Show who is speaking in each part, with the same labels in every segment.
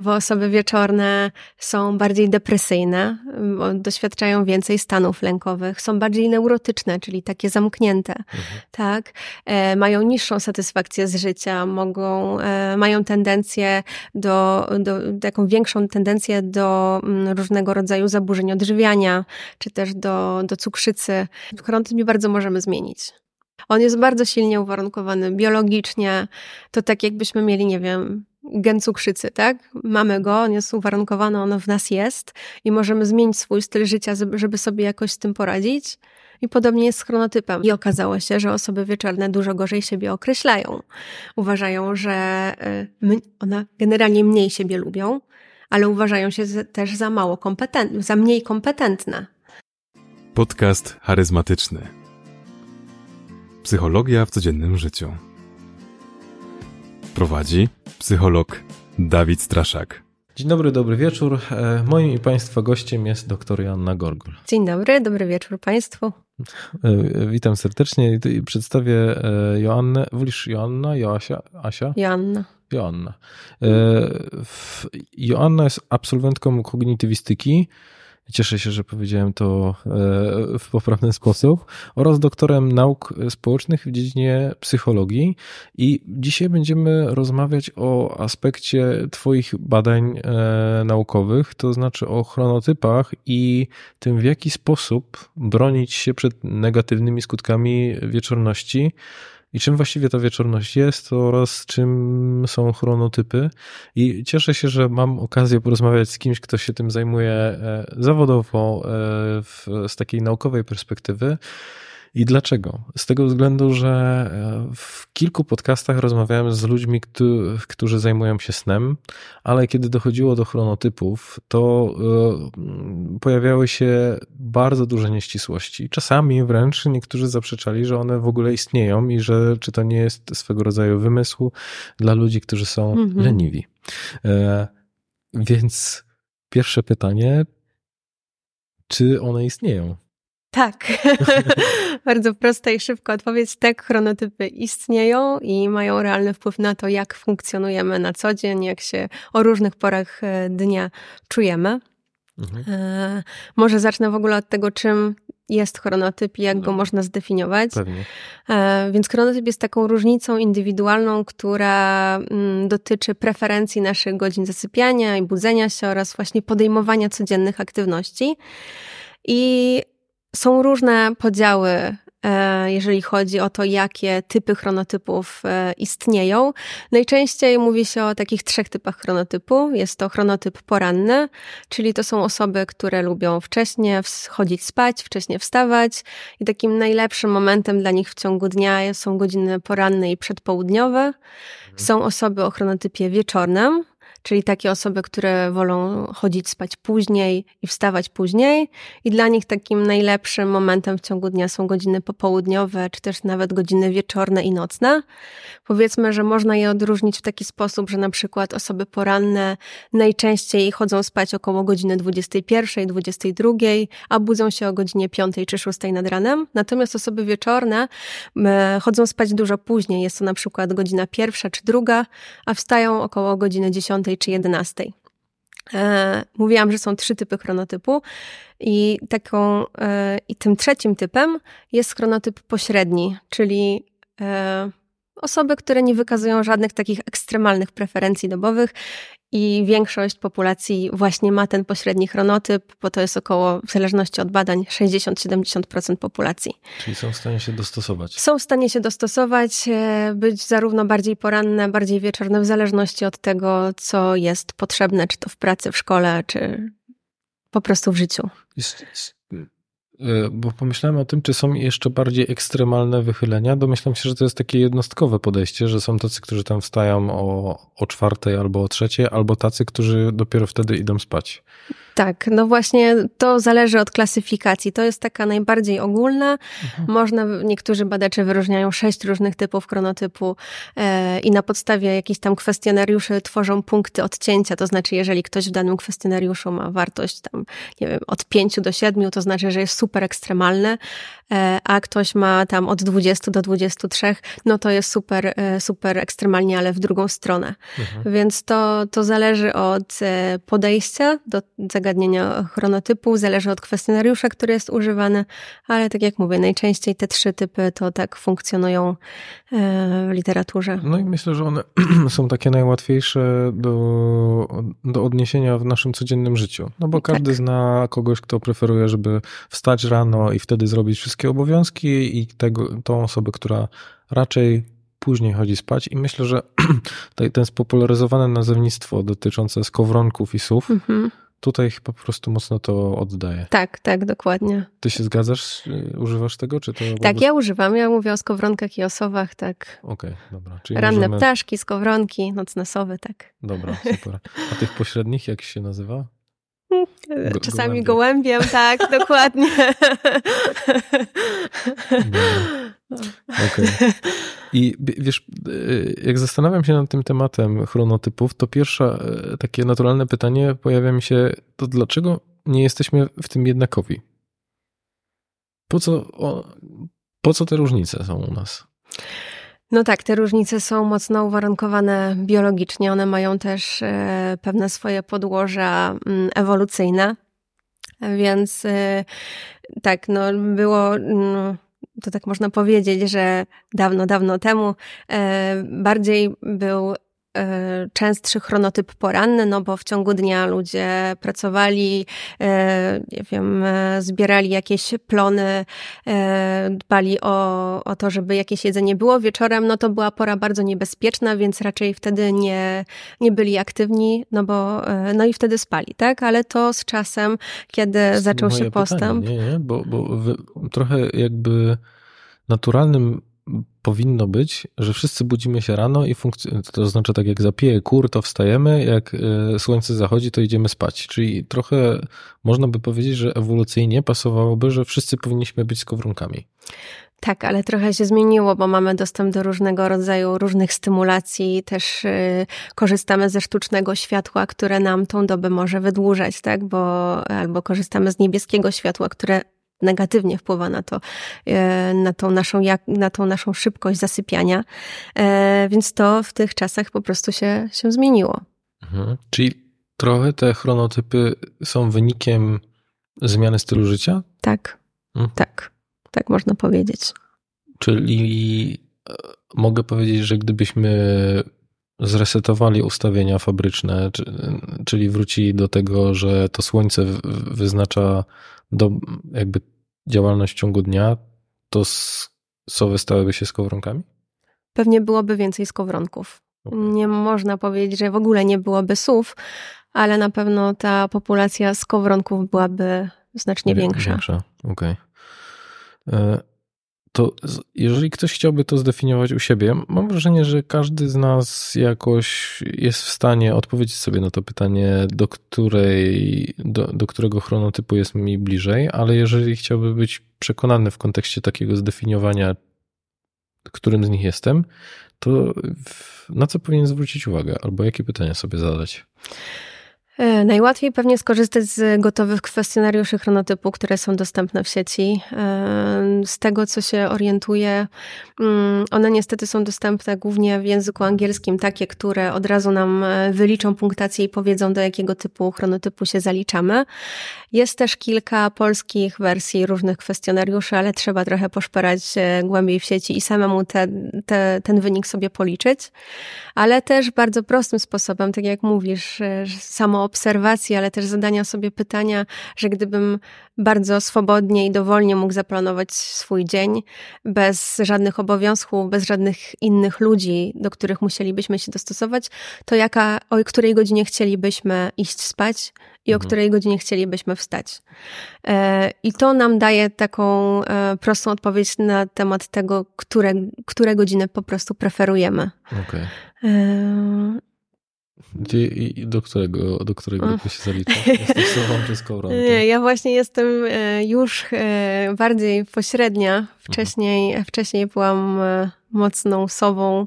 Speaker 1: bo osoby wieczorne są bardziej depresyjne, doświadczają więcej stanów lękowych, są bardziej neurotyczne, czyli takie zamknięte, mhm. tak? E, mają niższą satysfakcję z życia, mogą, e, mają tendencję do, do, taką większą tendencję do m, mm, różnego rodzaju zaburzeń odżywiania, czy też do, do cukrzycy. Chronotyp bardzo możemy zmienić. On jest bardzo silnie uwarunkowany biologicznie. To tak jakbyśmy mieli, nie wiem, gen cukrzycy, tak? Mamy go, on jest uwarunkowany, on w nas jest i możemy zmienić swój styl życia, żeby sobie jakoś z tym poradzić. I podobnie jest z chronotypem. I okazało się, że osoby wieczorne dużo gorzej siebie określają. Uważają, że y, one generalnie mniej siebie lubią, ale uważają się też za mało kompetentne, za mniej kompetentne.
Speaker 2: Podcast charyzmatyczny. Psychologia w codziennym życiu. Prowadzi psycholog Dawid Straszak.
Speaker 3: Dzień dobry, dobry wieczór. E, moim i Państwa gościem jest dr Joanna Gorgol.
Speaker 1: Dzień dobry, dobry wieczór Państwu.
Speaker 3: E, witam serdecznie i przedstawię e, Joannę. Wolisz Joanna, Joasia? Asia?
Speaker 1: Joanna.
Speaker 3: Joanna. Joanna jest absolwentką kognitywistyki Cieszę się, że powiedziałem to e, w poprawny sposób. Oraz doktorem nauk społecznych w dziedzinie psychologii. I dzisiaj będziemy rozmawiać o aspekcie Twoich badań e, naukowych, to znaczy o chronotypach i tym, w jaki sposób bronić się przed negatywnymi skutkami wieczorności i czym właściwie ta wieczorność jest oraz czym są chronotypy. I cieszę się, że mam okazję porozmawiać z kimś, kto się tym zajmuje e, zawodowo e, w, z takiej naukowej perspektywy. I dlaczego? Z tego względu, że e, w kilku podcastach rozmawiałem z ludźmi, którzy zajmują się snem, ale kiedy dochodziło do chronotypów, to pojawiały się bardzo duże nieścisłości. Czasami wręcz niektórzy zaprzeczali, że one w ogóle istnieją i że czy to nie jest swego rodzaju wymysł dla ludzi, którzy są mhm. leniwi. E, więc pierwsze pytanie, czy one istnieją?
Speaker 1: Tak. Bardzo prosta i szybka odpowiedź. Tak, chronotypy istnieją i mają realny wpływ na to, jak funkcjonujemy na co dzień, jak się o różnych porach e, dnia czujemy. Mhm. E, może zacznę w ogóle od tego, czym jest chronotyp i jak no. go można zdefiniować. E, więc chronotyp jest taką różnicą indywidualną, która mm, dotyczy preferencji naszych godzin zasypiania i budzenia się oraz właśnie podejmowania codziennych aktywności. I są różne podziały, jeżeli chodzi o to, jakie typy chronotypów e, istnieją. Najczęściej mówi się o takich trzech typach chronotypu. Jest to chronotyp poranny, czyli to są osoby, które lubią wcześnie chodzić spać, wcześnie wstawać i takim najlepszym momentem dla nich w ciągu dnia są godziny poranne i przedpołudniowe. Mhm. Są osoby o chronotypie wieczornym, czyli takie osoby, które wolą chodzić spać później i wstawać później. I dla nich takim najlepszym momentem w ciągu dnia są godziny popołudniowe, czy też nawet godziny wieczorne i nocne. Powiedzmy, że można je odróżnić w taki sposób, że na przykład osoby poranne najczęściej chodzą spać około godziny 21, 22, a budzą się o godzinie 5 czy 6 nad ranem. Natomiast osoby wieczorne chodzą spać dużo później. Jest to na przykład godzina pierwsza czy druga, a wstają około godziny 10 czy 11. E, mówiłam, że są trzy typy chronotypu i taką, e, i tym trzecim typem jest chronotyp pośredni, czyli e, osoby, które nie wykazują żadnych takich ekstremalnych preferencji dobowych i większość populacji właśnie ma ten pośredni chronotyp, bo to jest około, w zależności od badań, 60-70% populacji.
Speaker 3: Czyli są w stanie się dostosować.
Speaker 1: Są w stanie się dostosować, e, być zarówno bardziej poranne, bardziej wieczorne, w zależności od tego, co jest potrzebne, czy to w pracy, w szkole, czy po prostu w życiu. Jest, jest
Speaker 3: bo pomyślałem o tym, czy są jeszcze bardziej ekstremalne wychylenia. Domyślam się, że to jest takie jednostkowe podejście, że są tacy, którzy tam wstają o, o czwartej albo o trzeciej, albo tacy, którzy dopiero wtedy idą spać.
Speaker 1: Tak, no właśnie to zależy od klasyfikacji. To jest taka najbardziej ogólna. Mhm. Można, niektórzy badacze wyróżniają sześć różnych typów chronotypu e, i na podstawie jakichś tam kwestionariuszy tworzą punkty odcięcia. To znaczy, jeżeli ktoś w danym kwestionariuszu ma wartość tam, nie wiem, od pięciu do siedmiu, to znaczy, że jest super ekstremalne, e, a ktoś ma tam od 20 do 23, no to jest super, e, super ekstremalnie, ale w drugą stronę. Mhm. Więc to, to zależy od e, podejścia do zagadnienia chronotypu, zależy od kwestionariusza, który jest używany, ale tak jak mówię, najczęściej te trzy typy to tak funkcjonują e, w literaturze.
Speaker 3: No i myślę, że one są takie najłatwiejsze do, do odniesienia w naszym codziennym życiu. No bo każdy tak. zna kogoś, kto preferuje, żeby wstać rano i wtedy zrobić wszystkie obowiązki i tego, tą osobę, która raczej później chodzi spać i myślę, że ten spopularyzowane nazewnictwo dotyczące skowronków i słów mhm. tutaj po prostu mocno to oddaje.
Speaker 1: Tak, tak, dokładnie.
Speaker 3: Ty się zgadzasz? Używasz tego? Czy to
Speaker 1: tak, ja używam. Ja mówię o skowronkach i o sowach, tak.
Speaker 3: Okej, okay, dobra. Czyli
Speaker 1: Ranne możemy... ptaszki, skowronki, nocne sowy, tak.
Speaker 3: Dobra, super. A tych pośrednich jak się nazywa?
Speaker 1: Go, Czasami gołębiem, gołębiem tak, dokładnie.
Speaker 3: Okej. Okay. I wiesz, y, jak zastanawiam się nad tym tematem chronotypów, to pierwsze takie naturalne pytanie pojawia mi się, to dlaczego nie jesteśmy w tym jednakowi? Po co, po co te różnice są u nas?
Speaker 1: No tak, te różnice są mocno uwarunkowane biologicznie. One mają też e, pewne swoje podłoża mm, ewolucyjne. Więc e, tak, no było. No, to tak można powiedzieć, że dawno, dawno temu e, bardziej był częstszy chronotyp poranny, no bo w ciągu dnia ludzie pracowali, e, nie wiem, e, zbierali jakieś plony, dbali o, o to, żeby jakieś jedzenie było wieczorem, no to była pora bardzo niebezpieczna, więc raczej wtedy nie, nie byli aktywni, no bo, no i wtedy spali, tak? Ale to z czasem, kiedy zaczął się postęp.
Speaker 3: Pytanie, nie, nie, bo, bo trochę jakby naturalnym powinno być, że wszyscy budzimy się rano i funkcjonuje, to znaczy tak jak zapieje kur, to wstajemy, jak e, słońce zachodzi, to idziemy spać. Czyli trochę można by powiedzieć, że ewolucyjnie pasowałoby, że wszyscy powinniśmy być skowronkami.
Speaker 1: Tak, ale trochę się zmieniło, bo mamy dostęp do różnego rodzaju różnych stymulacji, też y, korzystamy ze sztucznego światła, które nam tą dobę może wydłużać, tak? Bo albo korzystamy z niebieskiego światła, które negatywnie wpływa na to, e, na tą naszą, na tą naszą szybkość zasypiania. E, więc to w tych czasach po prostu się, się zmieniło.
Speaker 3: Mhm. Czyli trochę te chronotypy są wynikiem zmiany stylu życia?
Speaker 1: Tak, mhm. tak, tak można powiedzieć.
Speaker 3: Czyli e, mogę powiedzieć, że gdybyśmy zresetowali ustawienia fabryczne, czyli wrócili do tego, że to słońce wyznacza do jakby działalność w ciągu dnia, to sowy stałyby się skowronkami?
Speaker 1: Pewnie byłoby więcej skowronków. Okay. Nie można powiedzieć, że w ogóle nie byłoby sów, ale na pewno ta populacja skowronków byłaby znacznie większa.
Speaker 3: Większa, okej. Okay. To jeżeli ktoś chciałby to zdefiniować u siebie, mam wrażenie, że każdy z nas jakoś jest w stanie odpowiedzieć sobie na to pytanie, do, której, do, do którego chronotypu jest mi bliżej, ale jeżeli chciałby być przekonany w kontekście takiego zdefiniowania, którym z nich jestem, to na co powinien zwrócić uwagę albo jakie pytania sobie zadać?
Speaker 1: E, najłatwiej pewnie skorzystać z gotowych kwestionariuszy chronotypu, które są dostępne w sieci. E, z tego, co się orientuję, mm, one niestety są dostępne głównie w języku angielskim, takie, które od razu nam e, wyliczą punktację i powiedzą, do jakiego typu chronotypu się zaliczamy. Jest też kilka polskich wersji różnych kwestionariuszy, ale trzeba trochę poszperać głębiej w sieci i samemu te, te, ten wynik sobie policzyć. Ale też bardzo prostym sposobem, tak jak mówisz, samo obserwacji, ale też zadania sobie pytania, że gdybym bardzo swobodnie i dowolnie mógł zaplanować swój dzień, bez żadnych obowiązków, bez żadnych innych ludzi, do których musielibyśmy się dostosować, to jaka, o której godzinie chcielibyśmy iść spać i o mhm. której godzinie chcielibyśmy wstać. E, I to nam daje taką e, prostą odpowiedź na temat tego, które, które godziny po prostu preferujemy. Okay.
Speaker 3: Gdzie i do którego, do której grupy się zalicza? Jesteś sobą czy
Speaker 1: Nie, ja właśnie jestem e, już e, bardziej pośrednia. Mhm. Wcześniej, wcześniej byłam e, mocną sobą,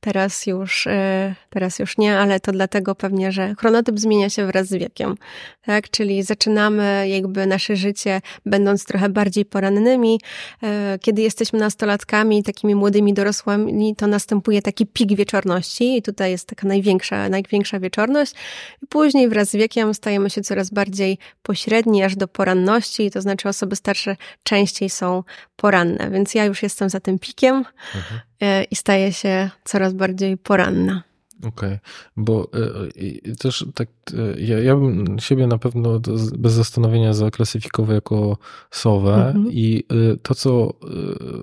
Speaker 1: Teraz już, e, teraz już nie, ale to dlatego pewnie, że chronotyp zmienia się wraz z wiekiem, tak? Czyli zaczynamy jakby nasze życie będąc trochę bardziej porannymi. E, kiedy jesteśmy nastolatkami, takimi młodymi dorosłymi, to następuje taki pik wieczorności i tutaj jest taka największa, największa wieczorność. I później wraz z wiekiem stajemy się coraz bardziej pośredni, aż do poranności, to znaczy osoby starsze częściej są poranne, więc ja już jestem za tym pikiem mhm. E, i staję się coraz bardziej poranna.
Speaker 3: Okej, okay. bo y, też tak, y, ja, ja bym siebie na pewno bez zastanowienia zaklasyfikował jako sowę mhm. i y, to, co,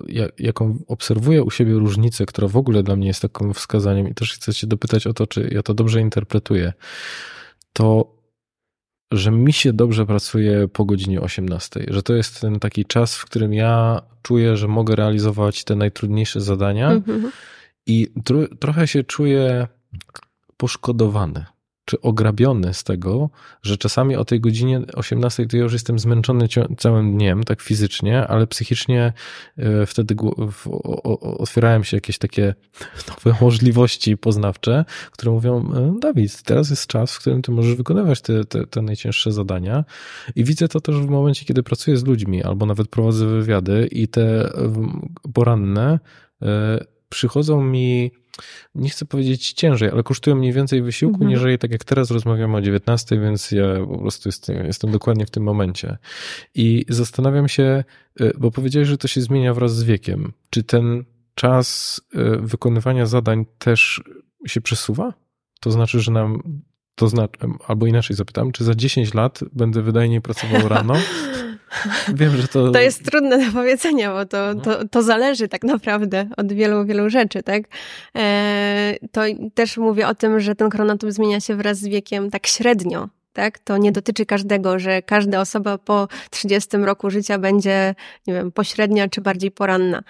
Speaker 3: ja, jaką obserwuję u siebie różnicę, która w ogóle dla mnie jest takim wskazaniem i też chcę cię dopytać o to, czy ja to dobrze interpretuję, to że mi się dobrze pracuje po godzinie 18, że to jest ten taki czas, w którym ja czuję, że mogę realizować te najtrudniejsze zadania mm-hmm. i tro, trochę się czuję poszkodowany czy ograbiony z tego, że czasami o tej godzinie 18 to ja już jestem zmęczony całym dniem, tak fizycznie, ale psychicznie e, wtedy otwierałem się jakieś takie nowe możliwości poznawcze, które mówią, e, Dawid, teraz jest czas, w którym ty możesz wykonywać te, te, te najcięższe zadania. I widzę to też w momencie, kiedy pracuję z ludźmi albo nawet prowadzę wywiady i te poranne e, przychodzą mi nie chcę powiedzieć ciężej, ale kosztują mniej więcej wysiłku, mhm. niżeli tak jak teraz rozmawiamy o 19, więc ja po prostu jestem, jestem dokładnie w tym momencie. I zastanawiam się, y, bo powiedziałeś, że to się zmienia wraz z wiekiem. Czy ten czas y, wykonywania zadań też się przesuwa? To znaczy, że nam to znaczy, albo inaczej zapytam, czy za 10 lat będę wydajniej pracował rano,
Speaker 1: Wiem, że to... To jest trudne do powiedzenia, bo to, to, to zależy tak naprawdę od wielu, wielu rzeczy, tak? E, to też mówię o tym, że ten chronotyp zmienia się wraz z wiekiem tak średnio, tak? To nie dotyczy każdego, że każda osoba po 30 roku życia będzie, nie wiem, pośrednia czy bardziej poranna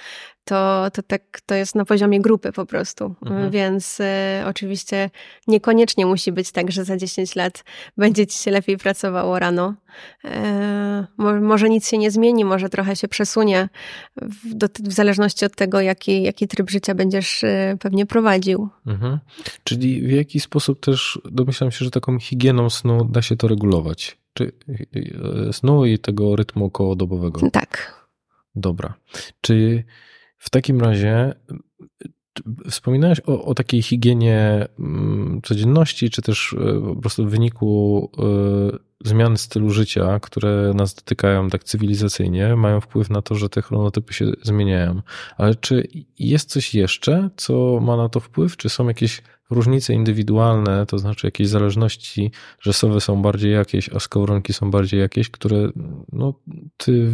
Speaker 1: to, to tak to jest na poziomie grupy po prostu. Mhm. Więc y, oczywiście niekoniecznie musi być tak, że za 10 lat będzie ci się lepiej pracowało rano. E, może nic się nie zmieni, może trochę się przesunie w, do, w zależności od tego, jaki, jaki tryb życia będziesz y, pewnie prowadził.
Speaker 3: Mhm. Czyli w jaki sposób też domyślam się, że taką higieną snu da się to regulować? Czy y, snu i tego rytmu kołodobowego?
Speaker 1: Tak.
Speaker 3: Dobra. Czy w takim razie wspominałeś o, o, takiej higienie mm, codzienności, czy też e, po prostu w wyniku e, zmian stylu życia, które nas dotykają tak cywilizacyjnie, mają wpływ na to, że te chronotypy się zmieniają. Ale czy jest coś jeszcze, co ma na to wpływ? Czy są jakieś różnice indywidualne, to znaczy jakieś zależności, że sowy są bardziej jakieś, a skowronki są bardziej jakieś, które no, ty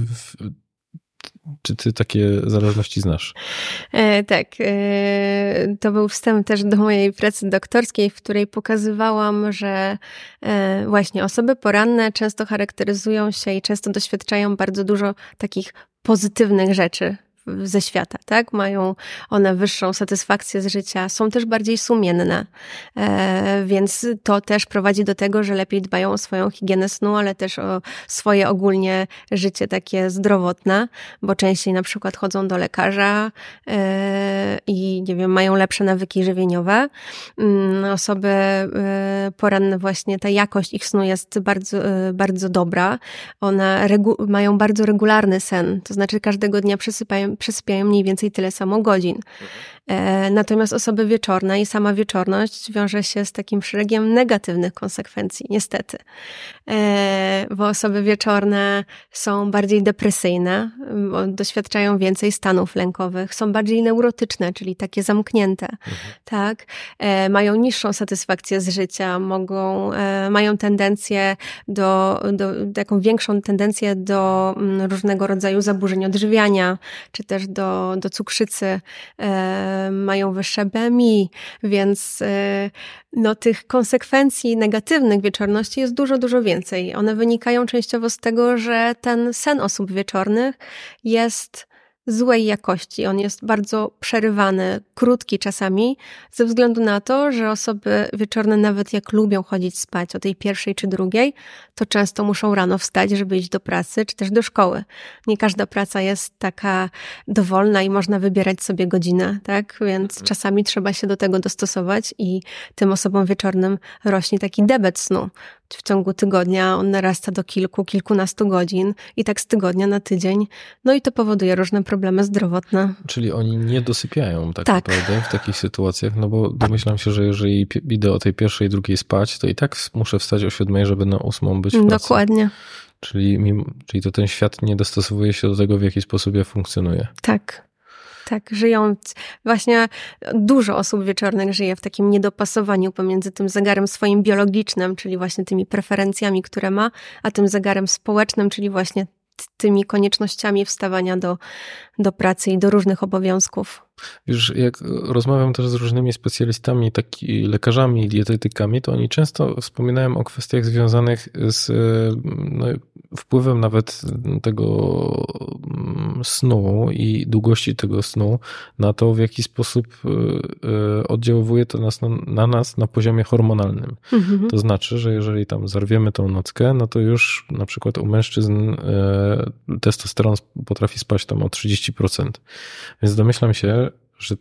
Speaker 3: czy ty takie zależności znasz?
Speaker 1: E, tak. E, to był wstęp też do mojej pracy doktorskiej, w której pokazywałam, że e, właśnie osoby poranne często charakteryzują się i często doświadczają bardzo dużo takich pozytywnych rzeczy ze świata, tak? Mają one wyższą satysfakcję z życia, są też bardziej sumienne, e, więc to też prowadzi do tego, że lepiej dbają o swoją higienę snu, ale też o swoje ogólnie życie takie zdrowotne, bo częściej na przykład chodzą do lekarza e, i nie wiem, mają lepsze nawyki żywieniowe. Mm, osoby e, poranne właśnie, ta jakość ich snu jest bardzo, bardzo dobra. One mają bardzo regularny sen, to znaczy każdego dnia przesypają przesypiają mniej więcej tyle samo godzin. E, natomiast osoby wieczorne i sama wieczorność wiąże się z takim szeregiem negatywnych konsekwencji, niestety. E, bo osoby wieczorne są bardziej depresyjne, doświadczają więcej stanów lękowych, są bardziej neurotyczne, czyli takie zamknięte, mhm. tak? E, mają niższą satysfakcję z życia, mogą, mają tendencję do, do, taką większą tendencję do mm, różnego rodzaju zaburzeń odżywiania, czy też do, do cukrzycy, mają wyższe BMI, więc y, no, tych konsekwencji negatywnych wieczorności jest dużo, dużo więcej. One wynikają częściowo z tego, że ten sen osób wieczornych jest złej jakości. On jest bardzo przerywany, krótki czasami, ze względu na to, że osoby wieczorne, nawet jak lubią chodzić spać o tej pierwszej czy drugiej, to często muszą rano wstać, żeby iść do pracy czy też do szkoły. Nie każda praca jest taka dowolna i można wybierać sobie godzinę, tak? Więc mhm. czasami trzeba się do tego dostosować i tym osobom wieczornym rośnie taki debet snu w ciągu tygodnia on narasta do kilku, kilkunastu godzin i tak z tygodnia na tydzień. No i to powoduje różne problemy zdrowotne.
Speaker 3: Czyli oni nie dosypiają tak, tak. naprawdę w takich sytuacjach, no bo domyślam się, że jeżeli idę o tej pierwszej, drugiej spać, to i tak muszę wstać o siódmej, żeby na ósmą być w
Speaker 1: pracy. Dokładnie.
Speaker 3: Czyli, czyli to ten świat nie dostosowuje się do tego, w jaki sposób ja funkcjonuję.
Speaker 1: Tak. Tak, żyją. Właśnie dużo osób wieczornych żyje w takim niedopasowaniu pomiędzy tym zegarem swoim biologicznym, czyli właśnie tymi preferencjami, które ma, a tym zegarem społecznym, czyli właśnie tymi koniecznościami wstawania do, do pracy i do różnych obowiązków.
Speaker 3: Wiesz, jak rozmawiam też z różnymi specjalistami, taki lekarzami i dietetykami, to oni często wspominają o kwestiach związanych z no, wpływem nawet tego mm, snu i długości tego snu na to, w jaki sposób y, y, oddziałuje to nas, na, na nas na poziomie hormonalnym. Mhm. To znaczy, że jeżeli tam zarwiemy tą nockę, no to już na przykład u mężczyzn y, testosteron potrafi spać tam o 30%. Więc domyślam się, że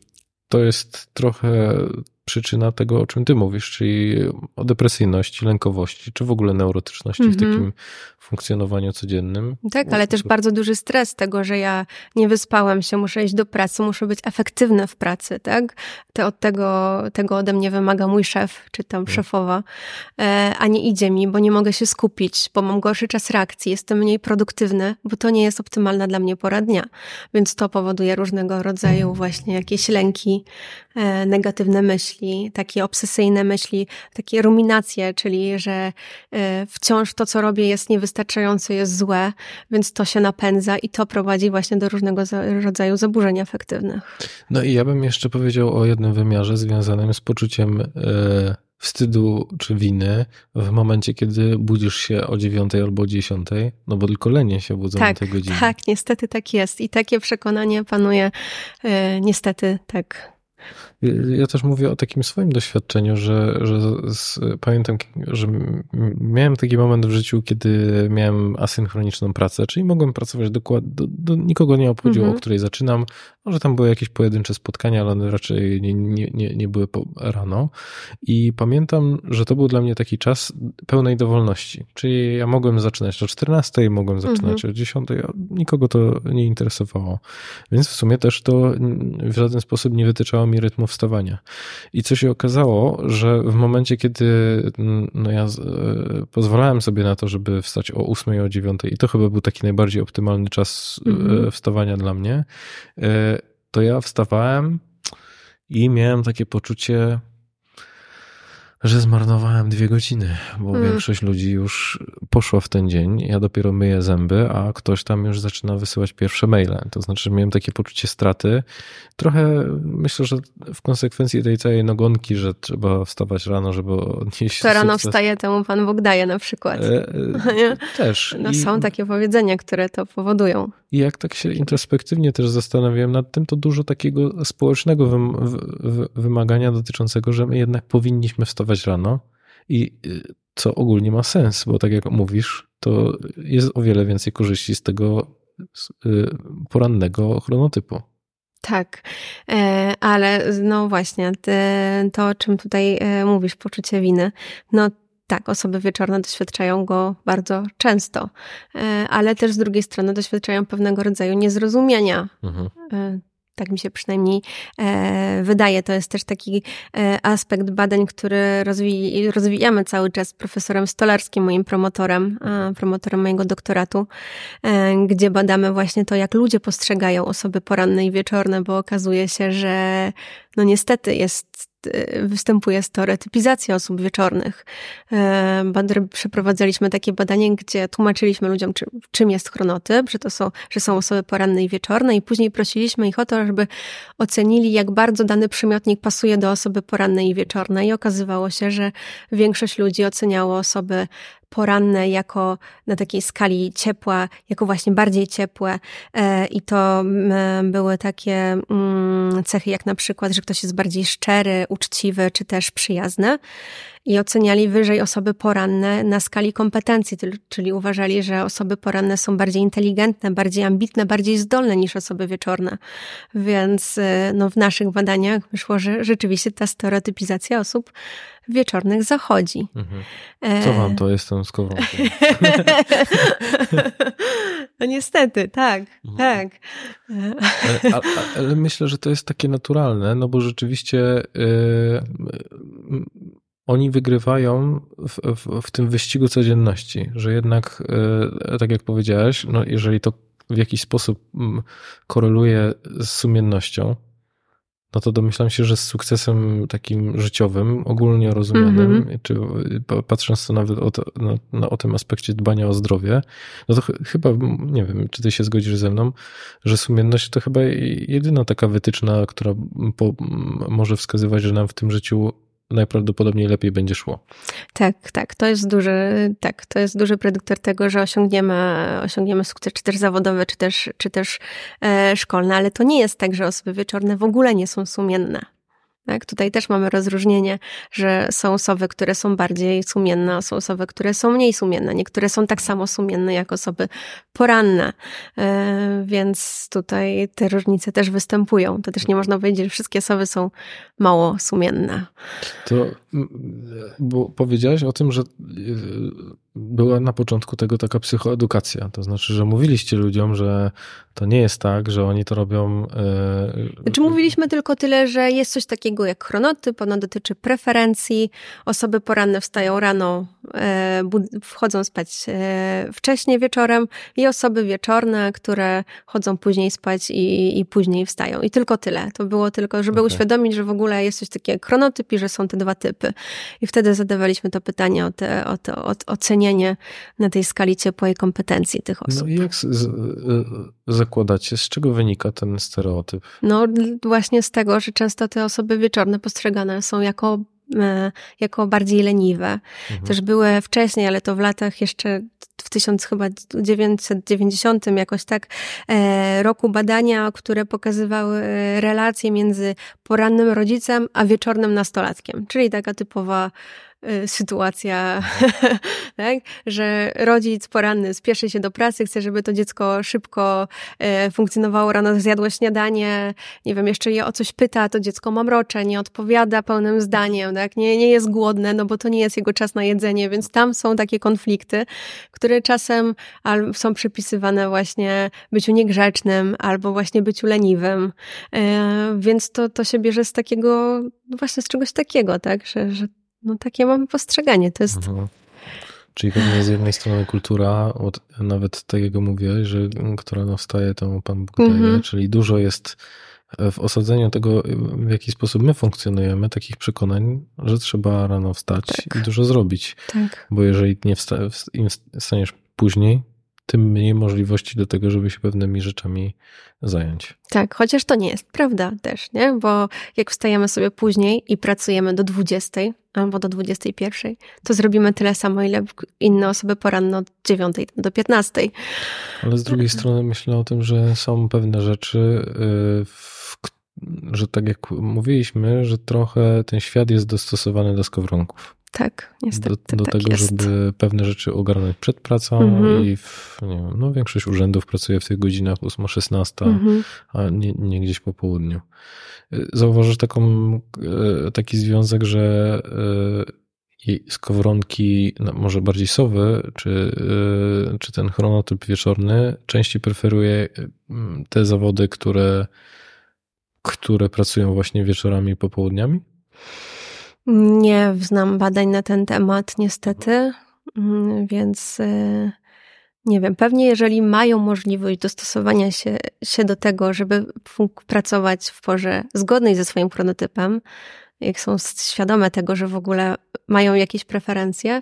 Speaker 3: to jest trochę przyczyna tego, o czym ty mówisz, czyli o depresyjności, lękowości, czy w ogóle neurotyczności mm -hmm. w mhm. takim funkcjonowaniu codziennym.
Speaker 1: Tak, ale też bardzo duży stres tego, że ja nie wyspałam się, muszę iść do pracy, muszę być efektywna w pracy, tak? To od tego, tego ode mnie wymaga mój szef, czy tam tak. szefowa, e, a nie idzie mi, bo nie mogę się skupić, bo mam gorszy czas reakcji, jestem mniej produktywny, bo to nie jest optymalna dla mnie pora dnia. Więc to powoduje różnego rodzaju mm. właśnie jakieś lęki, e, negatywne myśli, takie obsesyjne myśli, takie ruminacje, czyli że e, wciąż to, co robię jest niewystarczające, jest złe, więc to się napędza i to prowadzi właśnie do różnego rodzaju zaburzeń afektywnych.
Speaker 3: No i ja bym jeszcze powiedział o jednym wymiarze związanym z poczuciem e, wstydu czy winy w momencie, kiedy budzisz się o dziewiątej albo o dziesiątej, no bo tylko lenie się budzą
Speaker 1: tak,
Speaker 3: tej godziny.
Speaker 1: Tak, niestety tak jest i takie przekonanie panuje e, niestety tak
Speaker 3: ja też mówię o takim swoim doświadczeniu, że, że z, pamiętam, że miałem taki moment w życiu, kiedy miałem asynchroniczną pracę, czyli mogłem pracować dokładnie, do, do, nikogo nie obchodziło, mhm. o której zaczynam. Może tam były jakieś pojedyncze spotkania, ale one raczej nie, nie, nie, nie były po, rano. I pamiętam, że to był dla mnie taki czas pełnej dowolności. Czyli ja mogłem zaczynać o 14, mogłem zaczynać mhm. o 10, nikogo to nie interesowało. Więc w sumie też to w żaden sposób nie wytyczało mi rytmu wstawania. I co się okazało, że w momencie, kiedy no ja e, pozwalałem sobie na to, żeby wstać o 8 o 9 i to chyba był taki najbardziej optymalny czas mm-hmm. wstawania dla mnie, e, to ja wstawałem i miałem takie poczucie, że zmarnowałem dwie godziny, bo mm. większość ludzi już poszła w ten dzień. Ja dopiero myję zęby, a ktoś tam już zaczyna wysyłać pierwsze maile. To znaczy, że miałem takie poczucie straty. Trochę myślę, że w konsekwencji tej całej nagonki, że trzeba wstawać rano, żeby odnieść.
Speaker 1: To rano sukces. wstaje, temu Pan Bóg daje na przykład. E,
Speaker 3: e, też.
Speaker 1: No, I, są takie powiedzenia, które to powodują.
Speaker 3: I jak tak się introspektywnie też zastanawiałem nad tym, to dużo takiego społecznego wymagania dotyczącego, że my jednak powinniśmy wstawać rano i y, co ogólnie ma sens, bo tak jak mówisz, to jest o wiele więcej korzyści z tego y, porannego chronotypu.
Speaker 1: Tak, e, ale no właśnie, to o czym tutaj e, mówisz, poczucie winy, no tak, osoby wieczorne doświadczają go bardzo często, e, ale też z drugiej strony doświadczają pewnego rodzaju niezrozumienia. Mhm. E, tak mi się przynajmniej e, wydaje. To jest też taki aspekt badań, który rozwij, rozwijamy cały czas z profesorem Stolarskim, moim promotorem, promotorem mojego doktoratu, gdzie badamy właśnie to, jak ludzie postrzegają osoby poranne i wieczorne, bo okazuje się, że no niestety jest występuje stereotypizacja osób wieczornych. E, przeprowadzaliśmy takie badanie, gdzie tłumaczyliśmy ludziom, czym, czym jest chronotyp, że to są, że są osoby poranne i wieczorne i później prosiliśmy ich o to, żeby ocenili, jak bardzo dany przymiotnik pasuje do osoby porannej i wieczornej i okazywało się, że większość ludzi oceniało osoby poranne jako na takiej skali ciepła, jako właśnie bardziej ciepłe. E, i to były takie mm, cechy jak na przykład, że ktoś jest bardziej szczery, uczciwy czy też przyjazny i oceniali wyżej osoby poranne na skali kompetencji, czyli uważali, że osoby poranne są bardziej inteligentne, bardziej ambitne, bardziej zdolne niż osoby wieczorne. Więc e, no, w naszych badaniach wyszło, że rzeczywiście ta stereotypizacja osób wieczornych zachodzi. Mhm.
Speaker 3: Co wam to jest ten skowronkiem?
Speaker 1: no niestety, tak, mhm. tak.
Speaker 3: Ale, ale, myślę, że to jest takie naturalne, no bo rzeczywiście yy, oni wygrywają w, w, w, tym wyścigu codzienności, że jednak, yy, tak jak powiedziałeś, no jeżeli to w jakiś sposób mm, koreluje z sumiennością, no to domyślam się, że z sukcesem takim życiowym, ogólnie rozumianym, mm -hmm. czy patrząc to nawet o, to, na, na, o tym aspekcie dbania o zdrowie, no to ch chyba, nie wiem, czy ty się zgodzisz ze mną, że sumienność to chyba jedyna taka wytyczna, która po, może wskazywać, że nam w tym życiu najprawdopodobniej lepiej będzie szło.
Speaker 1: Tak, tak. To jest duży, tak, to jest duży predyktor tego, że osiągniemy, osiągniemy sukces, czy też zawodowy, czy też, czy też e, szkolny, ale to nie jest tak, że osoby wieczorne w ogóle nie są sumienne. Tak? Tutaj też mamy rozróżnienie, że są osoby, które są bardziej sumienne, a są osoby, które są mniej sumienne. Niektóre są tak samo sumienne jak osoby poranne, e, więc tutaj te różnice też występują. To też nie można powiedzieć, że wszystkie osoby są mało sumienne.
Speaker 3: To bo powiedziałaś o tym, że e, była na początku tego taka psychoedukacja. To znaczy, że mówiliście ludziom, że to nie jest tak, że oni to robią.
Speaker 1: Yy... Znaczy, mówiliśmy tylko tyle, że jest coś takiego jak chronotyp, ono dotyczy preferencji. Osoby poranne wstają rano, yy, wchodzą spać yy, wcześniej wieczorem i osoby wieczorne, które chodzą później spać i, i później wstają. I tylko tyle. To było tylko, żeby okay. uświadomić, że w ogóle jest coś takiego jak chronotyp i że są te dwa typy. I wtedy zadawaliśmy to pytanie o, te, o, te, o ocenianie na tej skali ciepłej kompetencji tych osób.
Speaker 3: No i jak z, z, zakładacie, z czego wynika ten stereotyp?
Speaker 1: No właśnie z tego, że często te osoby wieczorne postrzegane są jako e, jako bardziej leniwe. Mhm. Też były wcześniej, ale to w latach jeszcze w 1990 jakoś tak e, roku badania, które pokazywały relacje między porannym rodzicem a wieczornym nastolatkiem, czyli taka typowa Y, sytuacja, tak? że rodzic poranny spieszy się do pracy, chce, żeby to dziecko szybko y, funkcjonowało, rano zjadło śniadanie, nie wiem, jeszcze je o coś pyta, to dziecko mamrocze, nie odpowiada pełnym zdaniem, tak? nie, nie jest głodne, no bo to nie jest jego czas na jedzenie, więc tam są takie konflikty, które czasem są przypisywane właśnie byciu niegrzecznym albo właśnie byciu leniwym, y, więc to, to się bierze z takiego, właśnie z czegoś takiego, tak, że, że no takie mamy postrzeganie. To jest. Mhm.
Speaker 3: Czyli pewnie z jednej strony kultura, od, nawet tak jak mówiłeś, że która nawstaje, to Pan Bóg daje, mhm. czyli dużo jest w osadzeniu tego, w jaki sposób my funkcjonujemy, takich przekonań, że trzeba rano wstać tak. i dużo zrobić. Tak. Bo jeżeli nie wsta wstaniesz później, tym mniej możliwości do tego, żeby się pewnymi rzeczami zająć.
Speaker 1: Tak, chociaż to nie jest prawda też, nie? Bo jak wstajemy sobie później i pracujemy do 20 albo do 21, to zrobimy tyle samo, ile inne osoby poranno od 9 do 15.
Speaker 3: Ale z drugiej strony myślę o tym, że są pewne rzeczy, y, że tak jak mówiliśmy, że trochę ten świat jest dostosowany do skowronków.
Speaker 1: Tak, niestety.
Speaker 3: Do, do
Speaker 1: tak
Speaker 3: tego,
Speaker 1: jest.
Speaker 3: żeby pewne rzeczy ogarnąć przed pracą mhm. i w, nie wiem, no większość urzędów pracuje w tych godzinach 8-16, mhm. a nie, nie gdzieś po południu. Zauważysz taką, e, taki związek, że e, skowronki, no może bardziej sowy, czy, czy ten chronotyp wieczorny częściej preferuje te zawody, które, które pracują właśnie wieczorami i popołudniami?
Speaker 1: Nie znam badań na ten temat, niestety, mm, więc y, nie wiem. Pewnie, jeżeli mają możliwość dostosowania się, się do tego, żeby pracować w porze zgodnej ze swoim chronotypem, jak są świadome tego, że w ogóle mają jakieś preferencje,